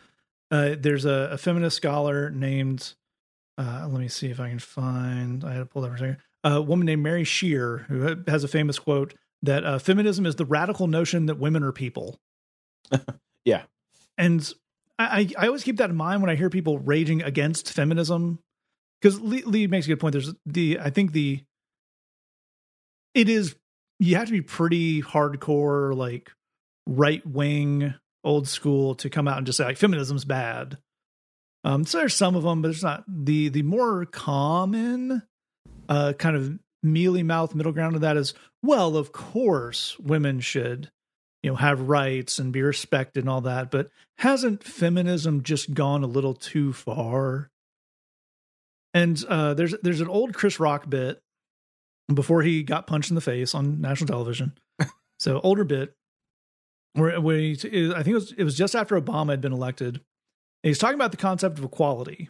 A: uh, there's a, a feminist scholar named uh, let me see if I can find. I had to pull that for a second. A woman named Mary Shear, who has a famous quote that uh, feminism is the radical notion that women are people.
B: yeah.
A: And I, I always keep that in mind when I hear people raging against feminism. Because Lee, Lee makes a good point. There's the, I think the, it is, you have to be pretty hardcore, like right wing, old school to come out and just say, like, feminism's bad um, so there's some of them, but it's not the the more common uh, kind of mealy mouth middle ground of that is well, of course, women should you know have rights and be respected and all that, but hasn't feminism just gone a little too far? And uh, there's there's an old Chris Rock bit before he got punched in the face on national television. so older bit where, where he, I think it was it was just after Obama had been elected and he's talking about the concept of equality.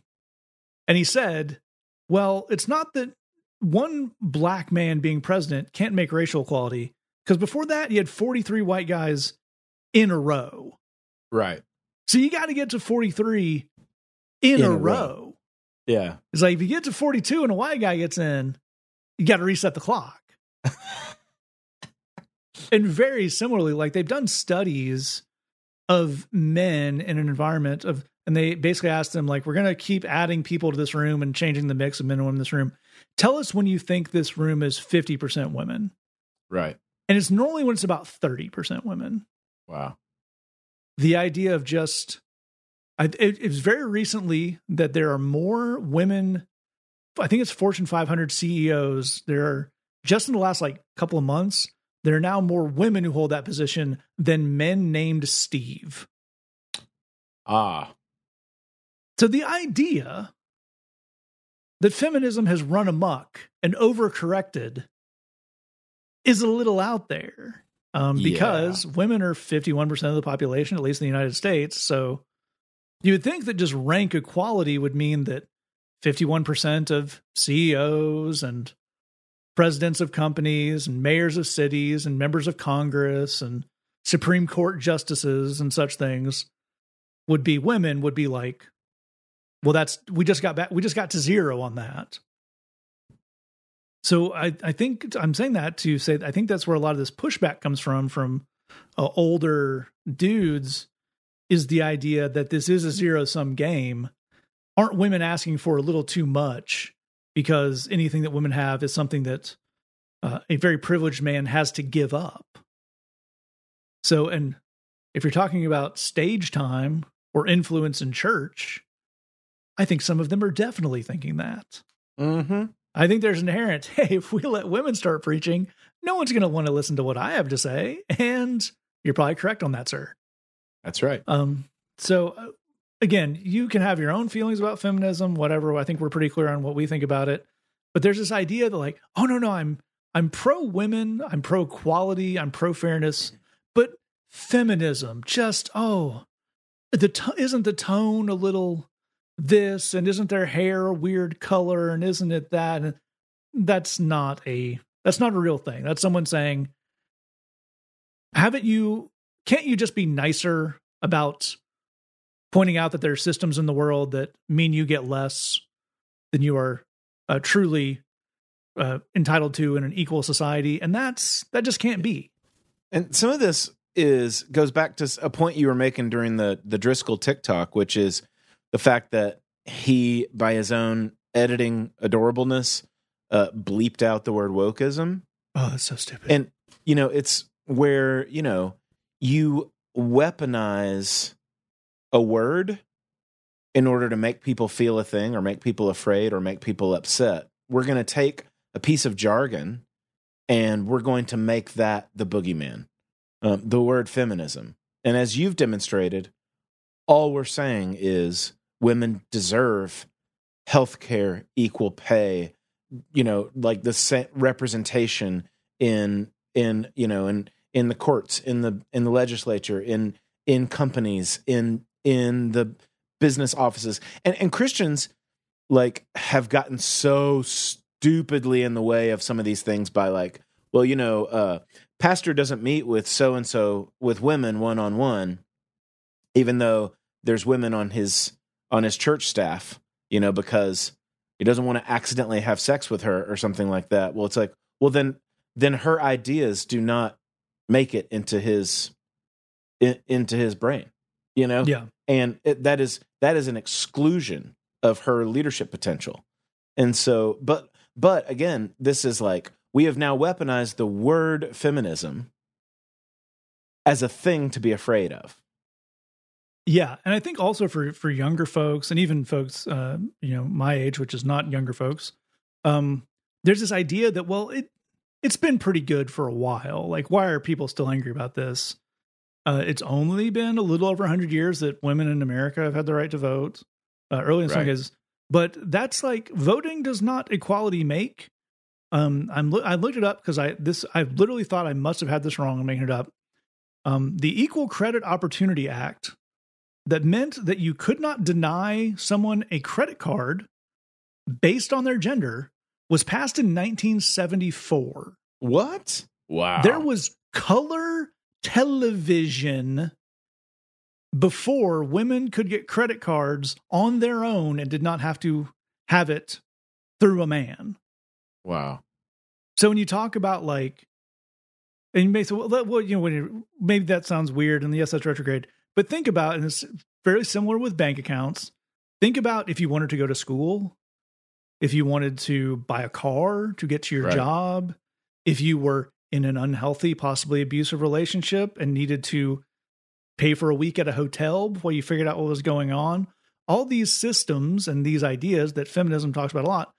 A: And he said, well, it's not that one black man being president can't make racial equality, because before that, he had 43 white guys in a row.
B: Right.
A: So you got to get to 43 in, in a, a row. row.
B: Yeah.
A: It's like if you get to 42 and a white guy gets in, you got to reset the clock. and very similarly, like they've done studies of men in an environment of and they basically asked them like we're going to keep adding people to this room and changing the mix of men and women in this room tell us when you think this room is 50% women.
B: Right.
A: And it's normally when it's about 30% women.
B: Wow.
A: The idea of just I, it, it was very recently that there are more women i think it's fortune 500 ceos there are just in the last like couple of months there are now more women who hold that position than men named steve.
B: Ah.
A: So the idea that feminism has run amok and overcorrected is a little out there um, because yeah. women are 51% of the population, at least in the United States. So you would think that just rank equality would mean that 51% of CEOs and presidents of companies and mayors of cities and members of Congress and Supreme Court justices and such things would be women, would be like well, that's we just got back. We just got to zero on that. So I, I think I'm saying that to say I think that's where a lot of this pushback comes from from uh, older dudes is the idea that this is a zero sum game. Aren't women asking for a little too much because anything that women have is something that uh, a very privileged man has to give up? So, and if you're talking about stage time or influence in church, I think some of them are definitely thinking that.
B: Mm-hmm.
A: I think there's inherent, hey, if we let women start preaching, no one's going to want to listen to what I have to say. And you're probably correct on that, sir.
B: That's right.
A: Um, so, uh, again, you can have your own feelings about feminism, whatever. I think we're pretty clear on what we think about it. But there's this idea that, like, oh, no, no, I'm. I'm pro women, I'm pro equality, I'm pro fairness, but feminism just oh, the t- isn't the tone a little this and isn't their hair a weird color and isn't it that and that's not a that's not a real thing. That's someone saying haven't you can't you just be nicer about pointing out that there are systems in the world that mean you get less than you are uh, truly uh, entitled to in an equal society? And that's that just can't be.
B: And some of this is goes back to a point you were making during the the driscoll tiktok which is the fact that he, by his own editing adorableness, uh, bleeped out the word wokeism.
A: Oh, that's so stupid.
B: And you know, it's where you know you weaponize a word in order to make people feel a thing or make people afraid or make people upset. We're going to take a piece of jargon and we're going to make that the boogeyman, um, the word feminism. And as you've demonstrated, all we're saying is women deserve health care, equal pay, you know, like the representation in in you know in in the courts, in the in the legislature, in in companies, in in the business offices, and and Christians like have gotten so stupidly in the way of some of these things by like, well, you know, uh, pastor doesn't meet with so and so with women one on one, even though there's women on his on his church staff, you know, because he doesn't want to accidentally have sex with her or something like that. Well, it's like, well, then then her ideas do not make it into his in, into his brain, you know.
A: Yeah,
B: and it, that is that is an exclusion of her leadership potential. And so, but but again, this is like we have now weaponized the word feminism as a thing to be afraid of.
A: Yeah, and I think also for for younger folks and even folks uh, you know my age, which is not younger folks, um, there's this idea that well, it it's been pretty good for a while. Like, why are people still angry about this? Uh, it's only been a little over 100 years that women in America have had the right to vote. Uh, early in right. some cases, but that's like voting does not equality make. Um, I'm I looked it up because I this I literally thought I must have had this wrong. I'm making it up. Um, the Equal Credit Opportunity Act that meant that you could not deny someone a credit card based on their gender was passed in 1974.
B: What? Wow.
A: There was color television before women could get credit cards on their own and did not have to have it through a man.
B: Wow.
A: So when you talk about like, and you may say, well, well you know, when maybe that sounds weird, and yes, that's retrograde. But think about, and it's fairly similar with bank accounts. Think about if you wanted to go to school, if you wanted to buy a car to get to your right. job, if you were in an unhealthy, possibly abusive relationship and needed to pay for a week at a hotel before you figured out what was going on. All these systems and these ideas that feminism talks about a lot,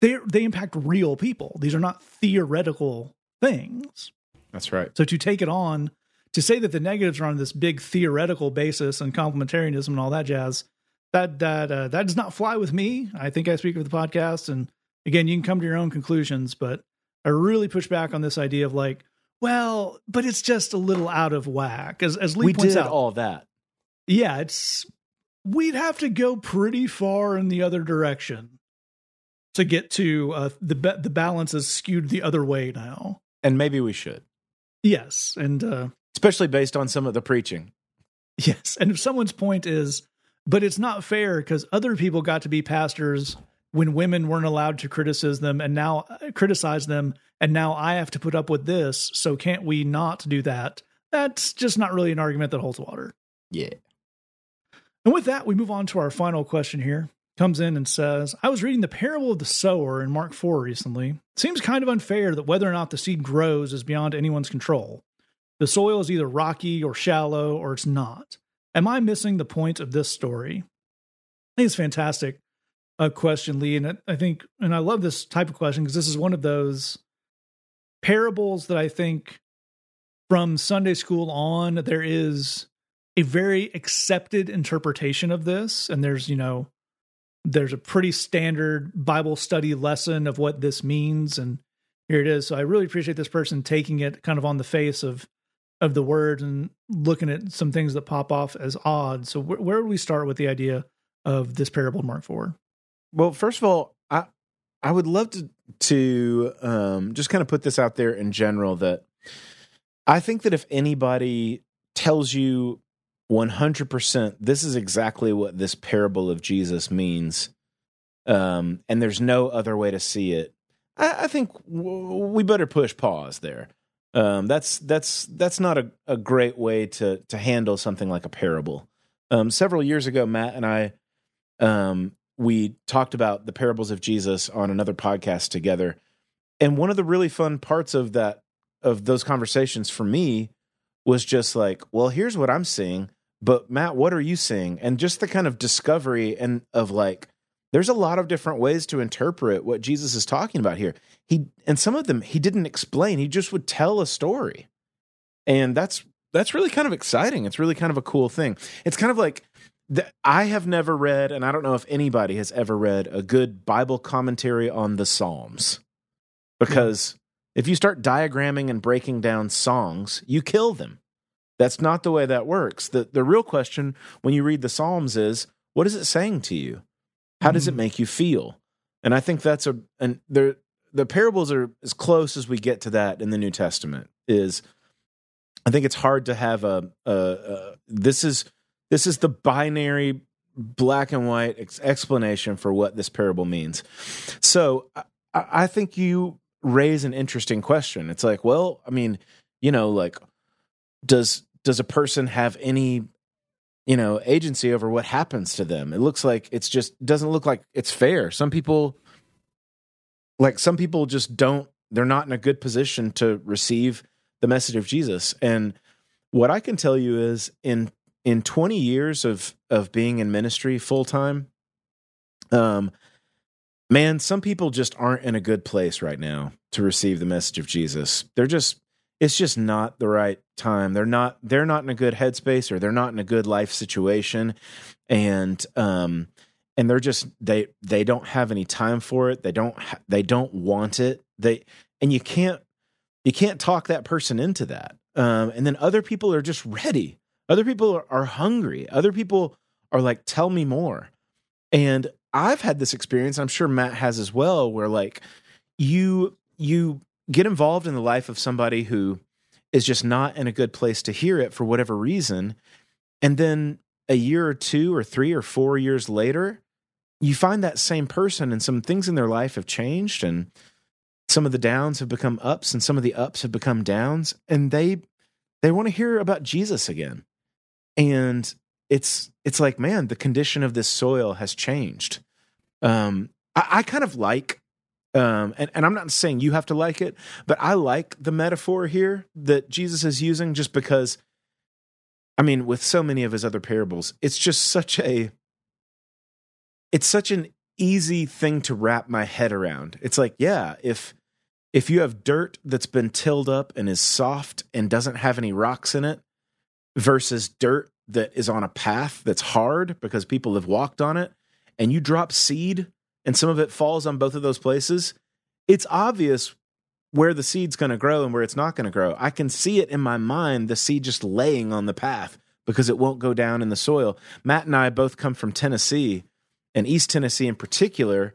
A: they they impact real people. These are not theoretical things.
B: That's right.
A: So to take it on to say that the negatives are on this big theoretical basis and complementarianism and all that jazz, that that uh, that does not fly with me. I think I speak for the podcast, and again, you can come to your own conclusions. But I really push back on this idea of like, well, but it's just a little out of whack. As as Lee
B: we
A: points
B: did
A: out,
B: all that.
A: Yeah, it's we'd have to go pretty far in the other direction to get to uh, the the balance is skewed the other way now.
B: And maybe we should.
A: Yes, and uh,
B: especially based on some of the preaching.
A: Yes. And if someone's point is, but it's not fair because other people got to be pastors when women weren't allowed to criticize them and now uh, criticize them and now I have to put up with this, so can't we not do that? That's just not really an argument that holds water.
B: Yeah.
A: And with that, we move on to our final question here. Comes in and says, I was reading the parable of the sower in Mark 4 recently. It seems kind of unfair that whether or not the seed grows is beyond anyone's control. The soil is either rocky or shallow or it's not. Am I missing the point of this story? I think it's fantastic a question, Lee, and I think, and I love this type of question because this is one of those parables that I think from Sunday school on there is a very accepted interpretation of this, and there's you know there's a pretty standard Bible study lesson of what this means, and here it is. So I really appreciate this person taking it kind of on the face of of the word and looking at some things that pop off as odd. So wh- where would we start with the idea of this parable Mark 4?
B: Well, first of all, I I would love to to um, just kind of put this out there in general that I think that if anybody tells you 100% this is exactly what this parable of Jesus means um, and there's no other way to see it I, I think we better push pause there um, that's that's that's not a, a great way to to handle something like a parable. Um, several years ago, Matt and I um, we talked about the parables of Jesus on another podcast together, and one of the really fun parts of that of those conversations for me was just like, well, here's what I'm seeing, but Matt, what are you seeing? And just the kind of discovery and of like, there's a lot of different ways to interpret what Jesus is talking about here. He and some of them he didn't explain. He just would tell a story. And that's that's really kind of exciting. It's really kind of a cool thing. It's kind of like I have never read, and I don't know if anybody has ever read a good Bible commentary on the Psalms, because if you start diagramming and breaking down songs, you kill them. That's not the way that works. The the real question when you read the Psalms is, what is it saying to you? How does it mm-hmm. make you feel? And I think that's a and there the parables are as close as we get to that in the New Testament. Is I think it's hard to have a, a, a this is this is the binary black and white ex- explanation for what this parable means. So I, I think you raise an interesting question. It's like, well, I mean, you know, like does does a person have any you know agency over what happens to them? It looks like it's just doesn't look like it's fair. Some people like some people just don't they're not in a good position to receive the message of Jesus. And what I can tell you is in in 20 years of of being in ministry full time um man some people just aren't in a good place right now to receive the message of Jesus they're just it's just not the right time. They're not they're not in a good headspace or they're not in a good life situation. And um and they're just they they don't have any time for it. They don't they don't want it. They and you can't you can't talk that person into that. Um and then other people are just ready. Other people are, are hungry. Other people are like, tell me more. And I've had this experience, I'm sure Matt has as well, where like you you get involved in the life of somebody who is just not in a good place to hear it for whatever reason. And then a year or two or three or four years later, you find that same person and some things in their life have changed and some of the downs have become ups and some of the ups have become downs and they they want to hear about Jesus again and it's it's like man the condition of this soil has changed um i, I kind of like um and, and i'm not saying you have to like it but i like the metaphor here that jesus is using just because i mean with so many of his other parables it's just such a it's such an easy thing to wrap my head around. It's like yeah if if you have dirt that's been tilled up and is soft and doesn't have any rocks in it versus dirt that is on a path that's hard because people have walked on it and you drop seed and some of it falls on both of those places, it's obvious where the seed's going to grow and where it's not going to grow. I can see it in my mind, the seed just laying on the path because it won't go down in the soil. Matt and I both come from Tennessee, and East Tennessee in particular.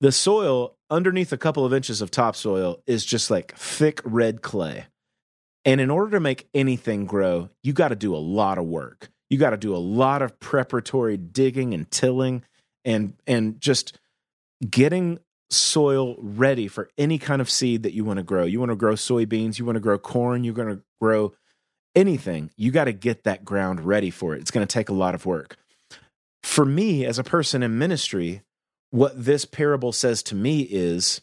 B: The soil underneath a couple of inches of topsoil is just like thick red clay. And in order to make anything grow, you got to do a lot of work. You got to do a lot of preparatory digging and tilling and and just getting soil ready for any kind of seed that you want to grow. You want to grow soybeans, you want to grow corn, you're going to grow anything. You got to get that ground ready for it. It's going to take a lot of work. For me as a person in ministry, what this parable says to me is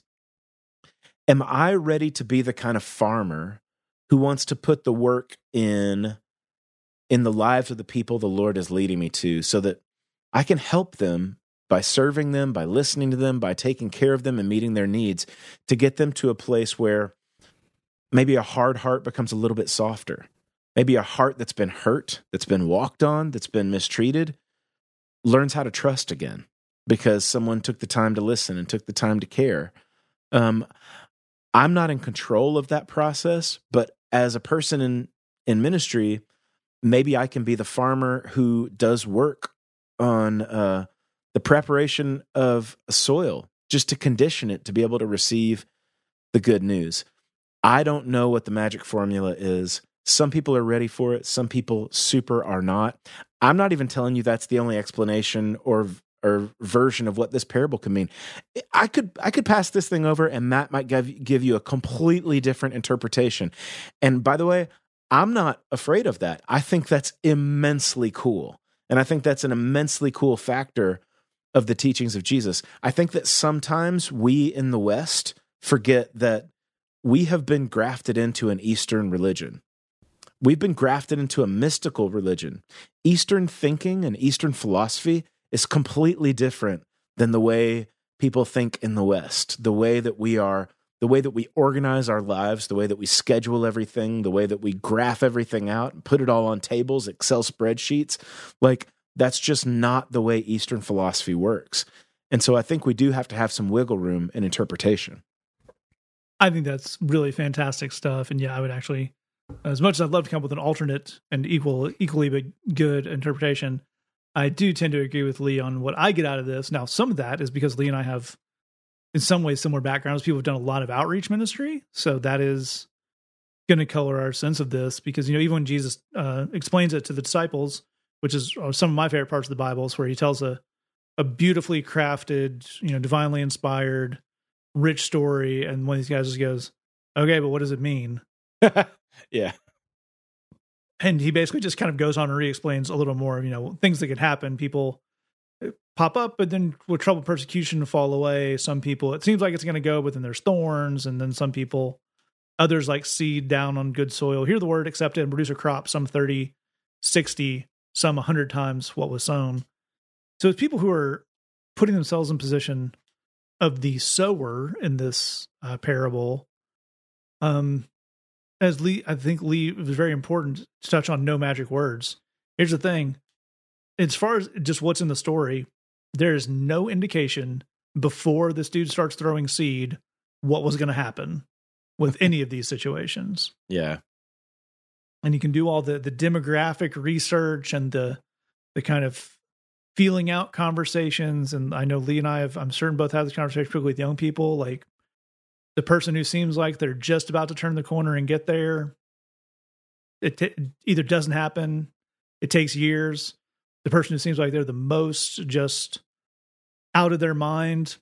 B: am I ready to be the kind of farmer who wants to put the work in in the lives of the people the Lord is leading me to so that I can help them by serving them, by listening to them, by taking care of them and meeting their needs to get them to a place where maybe a hard heart becomes a little bit softer. Maybe a heart that's been hurt, that's been walked on, that's been mistreated, learns how to trust again because someone took the time to listen and took the time to care. Um, I'm not in control of that process, but as a person in in ministry, maybe I can be the farmer who does work on uh, the preparation of soil just to condition it to be able to receive the good news. I don't know what the magic formula is. Some people are ready for it, some people super are not. I'm not even telling you that's the only explanation or or version of what this parable could mean. I could I could pass this thing over and Matt might give give you a completely different interpretation. And by the way, I'm not afraid of that. I think that's immensely cool. And I think that's an immensely cool factor of the teachings of Jesus. I think that sometimes we in the West forget that we have been grafted into an Eastern religion. We've been grafted into a mystical religion. Eastern thinking and Eastern philosophy is completely different than the way people think in the West, the way that we are the way that we organize our lives, the way that we schedule everything, the way that we graph everything out and put it all on tables, Excel spreadsheets, like that's just not the way Eastern philosophy works. And so I think we do have to have some wiggle room in interpretation.
A: I think that's really fantastic stuff. And yeah, I would actually, as much as I'd love to come up with an alternate and equal, equally but good interpretation, I do tend to agree with Lee on what I get out of this. Now, some of that is because Lee and I have, in some ways, similar backgrounds. People have done a lot of outreach ministry, so that is going to color our sense of this. Because you know, even when Jesus uh, explains it to the disciples, which is uh, some of my favorite parts of the Bible, is where he tells a a beautifully crafted, you know, divinely inspired, rich story, and one of these guys just goes, "Okay, but what does it mean?"
B: yeah.
A: And he basically just kind of goes on and re-explains a little more you know things that could happen. People uh, pop up but then with trouble persecution fall away. Some people it seems like it's going to go but then there's thorns and then some people others like seed down on good soil. Hear the word accept it and produce a crop some 30 60 some 100 times what was sown so it's people who are putting themselves in position of the sower in this uh, parable um as Lee, I think Lee was very important to touch on no magic words. Here's the thing as far as just what's in the story, there is no indication before this dude starts throwing seed what was going to happen with any of these situations.
B: Yeah.
A: And you can do all the the demographic research and the the kind of feeling out conversations. And I know Lee and I have I'm certain both have this conversation particularly with young people like the person who seems like they're just about to turn the corner and get there it t- either doesn't happen it takes years. The person who seems like they're the most just out of their mind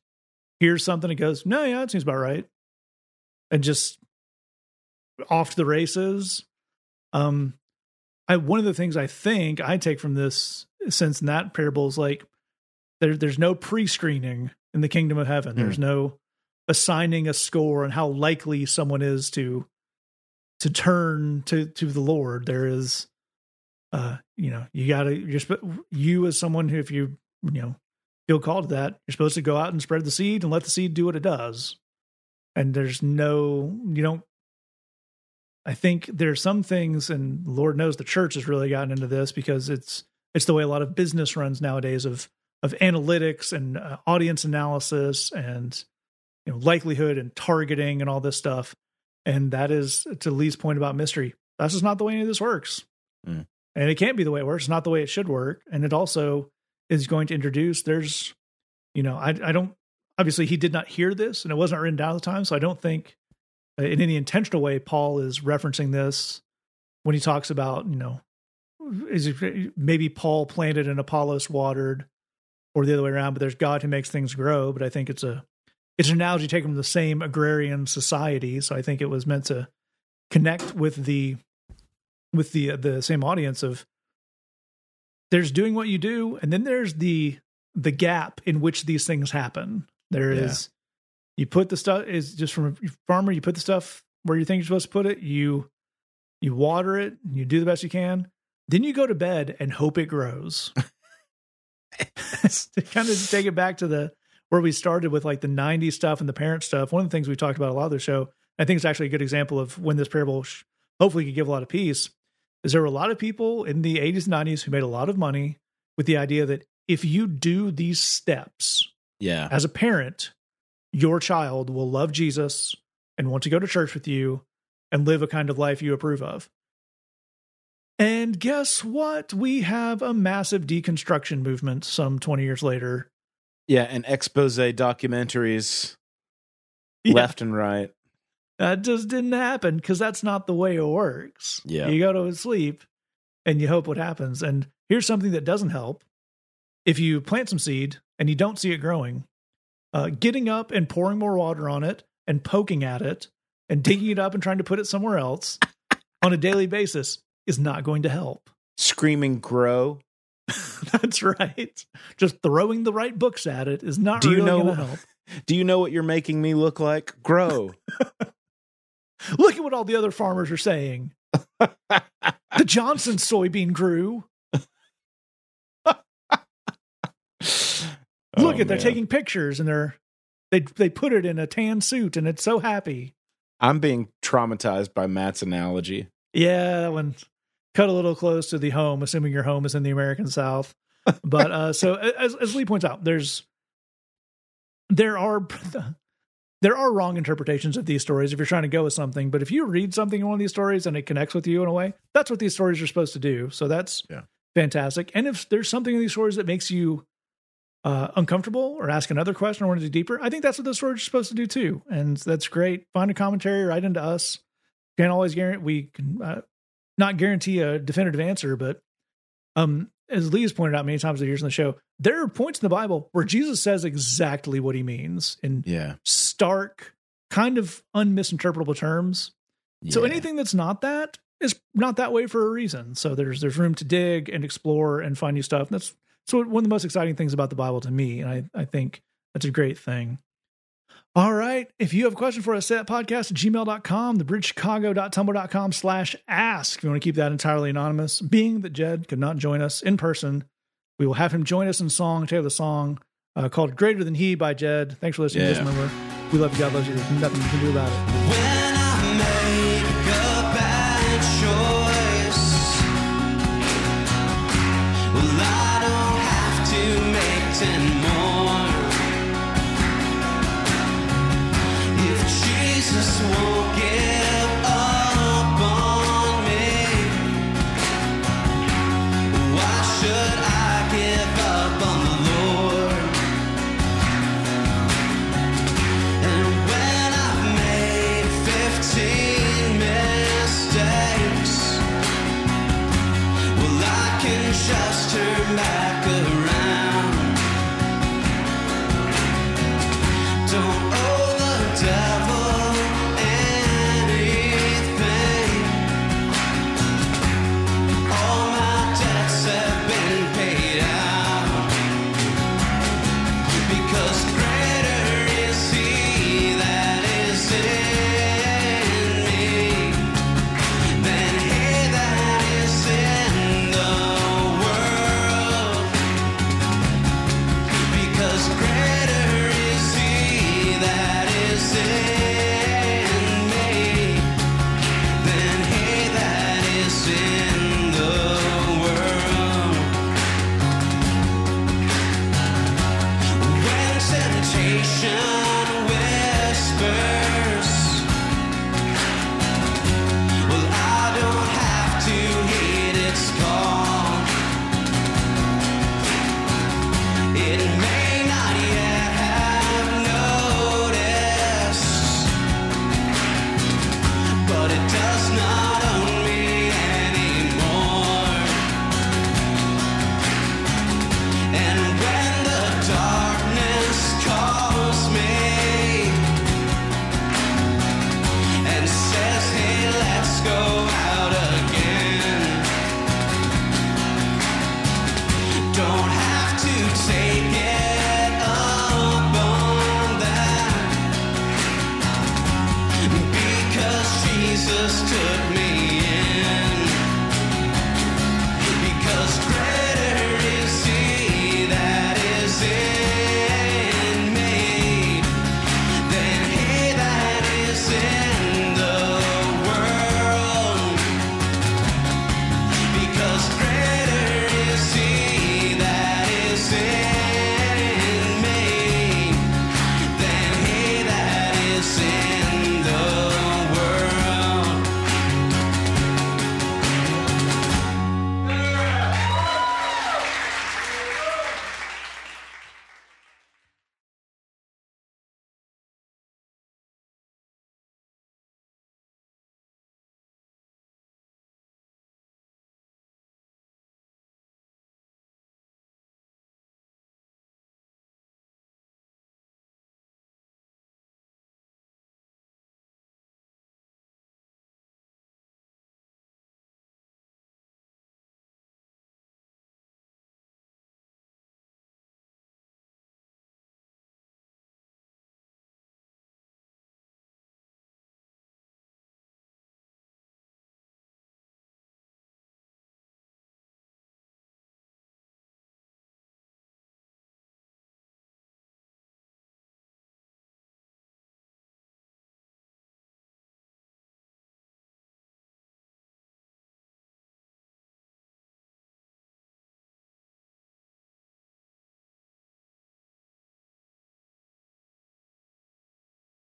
A: hears something and goes no yeah it seems about right. And just off to the races um i one of the things i think i take from this since in that parable is like there, there's no pre-screening in the kingdom of heaven mm. there's no assigning a score and how likely someone is to to turn to to the Lord. There is, uh, you know, you got to you're you as someone who, if you you know feel called to that, you're supposed to go out and spread the seed and let the seed do what it does. And there's no, you don't. I think there are some things, and Lord knows the church has really gotten into this because it's it's the way a lot of business runs nowadays of of analytics and uh, audience analysis and you know likelihood and targeting and all this stuff. And that is to lee's point about mystery that's just not the way any of this works. Mm. and it can't be the way it works. It's not the way it should work. And it also is going to introduce there's you know i, I don't obviously he did not hear this and it wasn't written down at the time so i don't think Uh, in any intentional way paul is referencing this when he talks about you know is it, maybe paul planted and apollos watered or the other way around but there's god who makes things grow but i think it's a it's an analogy taken from the same agrarian society. So I think it was meant to connect with the with the the same audience of there's doing what you do, and then there's the the gap in which these things happen. There yeah. is you put the stuff is just from a farmer. You put the stuff where you think you're supposed to put it. You you water it. You do the best you can. Then you go to bed and hope it grows. to kind of take it back to the where we started with like the 90s stuff and the parent stuff, one of the things we talked about a lot of the show, I think it's actually a good example of when this parable hopefully could give a lot of peace, is there were a lot of people in the 80s and 90s who made a lot of money with the idea that if you do these steps
B: yeah
A: as a parent your child will love jesus and want to go to church with you and live a kind of life you approve of and guess what we have a massive deconstruction movement some 20 years later
B: yeah, and expose documentaries yeah. left and right.
A: That just didn't happen because that's not the way it works.
B: Yeah.
A: You go to sleep and you hope what happens. And here's something that doesn't help. If you plant some seed and you don't see it growing, uh, getting up and pouring more water on it and poking at it and digging it up and trying to put it somewhere else on a daily basis is not going to help.
B: Screaming grow
A: That's right. Just throwing the right books at it is not do really you know, going to help.
B: Do you know what you're making me look like? Grow.
A: look at what all the other farmers are saying. the Johnson soybean grew. Look oh, at they're taking pictures and they're they they put it in a tan suit and it's so happy.
B: I'm being traumatized by Matt's analogy.
A: Yeah, that one cut a little close to the home, assuming your home is in the American South. But uh, so as, as Lee points out, there's there are there are wrong interpretations of these stories if you're trying to go with something. But if you read something in one of these stories and it connects with you in a way, that's what these stories are supposed to do. So that's
B: yeah.
A: fantastic. And if there's something in these stories that makes you uh, uncomfortable or ask another question or want to do deeper, I think that's what those stories are supposed to do too. And that's great. Find a commentary, write into us. Can't always guarantee we can uh, not guarantee a definitive answer, but um, as Lee has pointed out many times over the years in the show, there are points in the Bible where Jesus says exactly what he means in
B: yeah.
A: stark, kind of unmisinterpretable terms. Yeah. So anything that's not that is not that way for a reason. So there's there's room to dig and explore and find new stuff. And that's so one of the most exciting things about the Bible to me, and I, I think that's a great thing. All right. If you have a question for us, say podcast at gmail.com, thebridgechicago.tumblr.com slash ask. If you want to keep that entirely anonymous, being that Jed could not join us in person, we will have him join us in song, Taylor the song uh, called Greater Than He by Jed. Thanks for listening. Yeah. Just remember, we love you. God loves you. There's nothing you can do about it. whoa.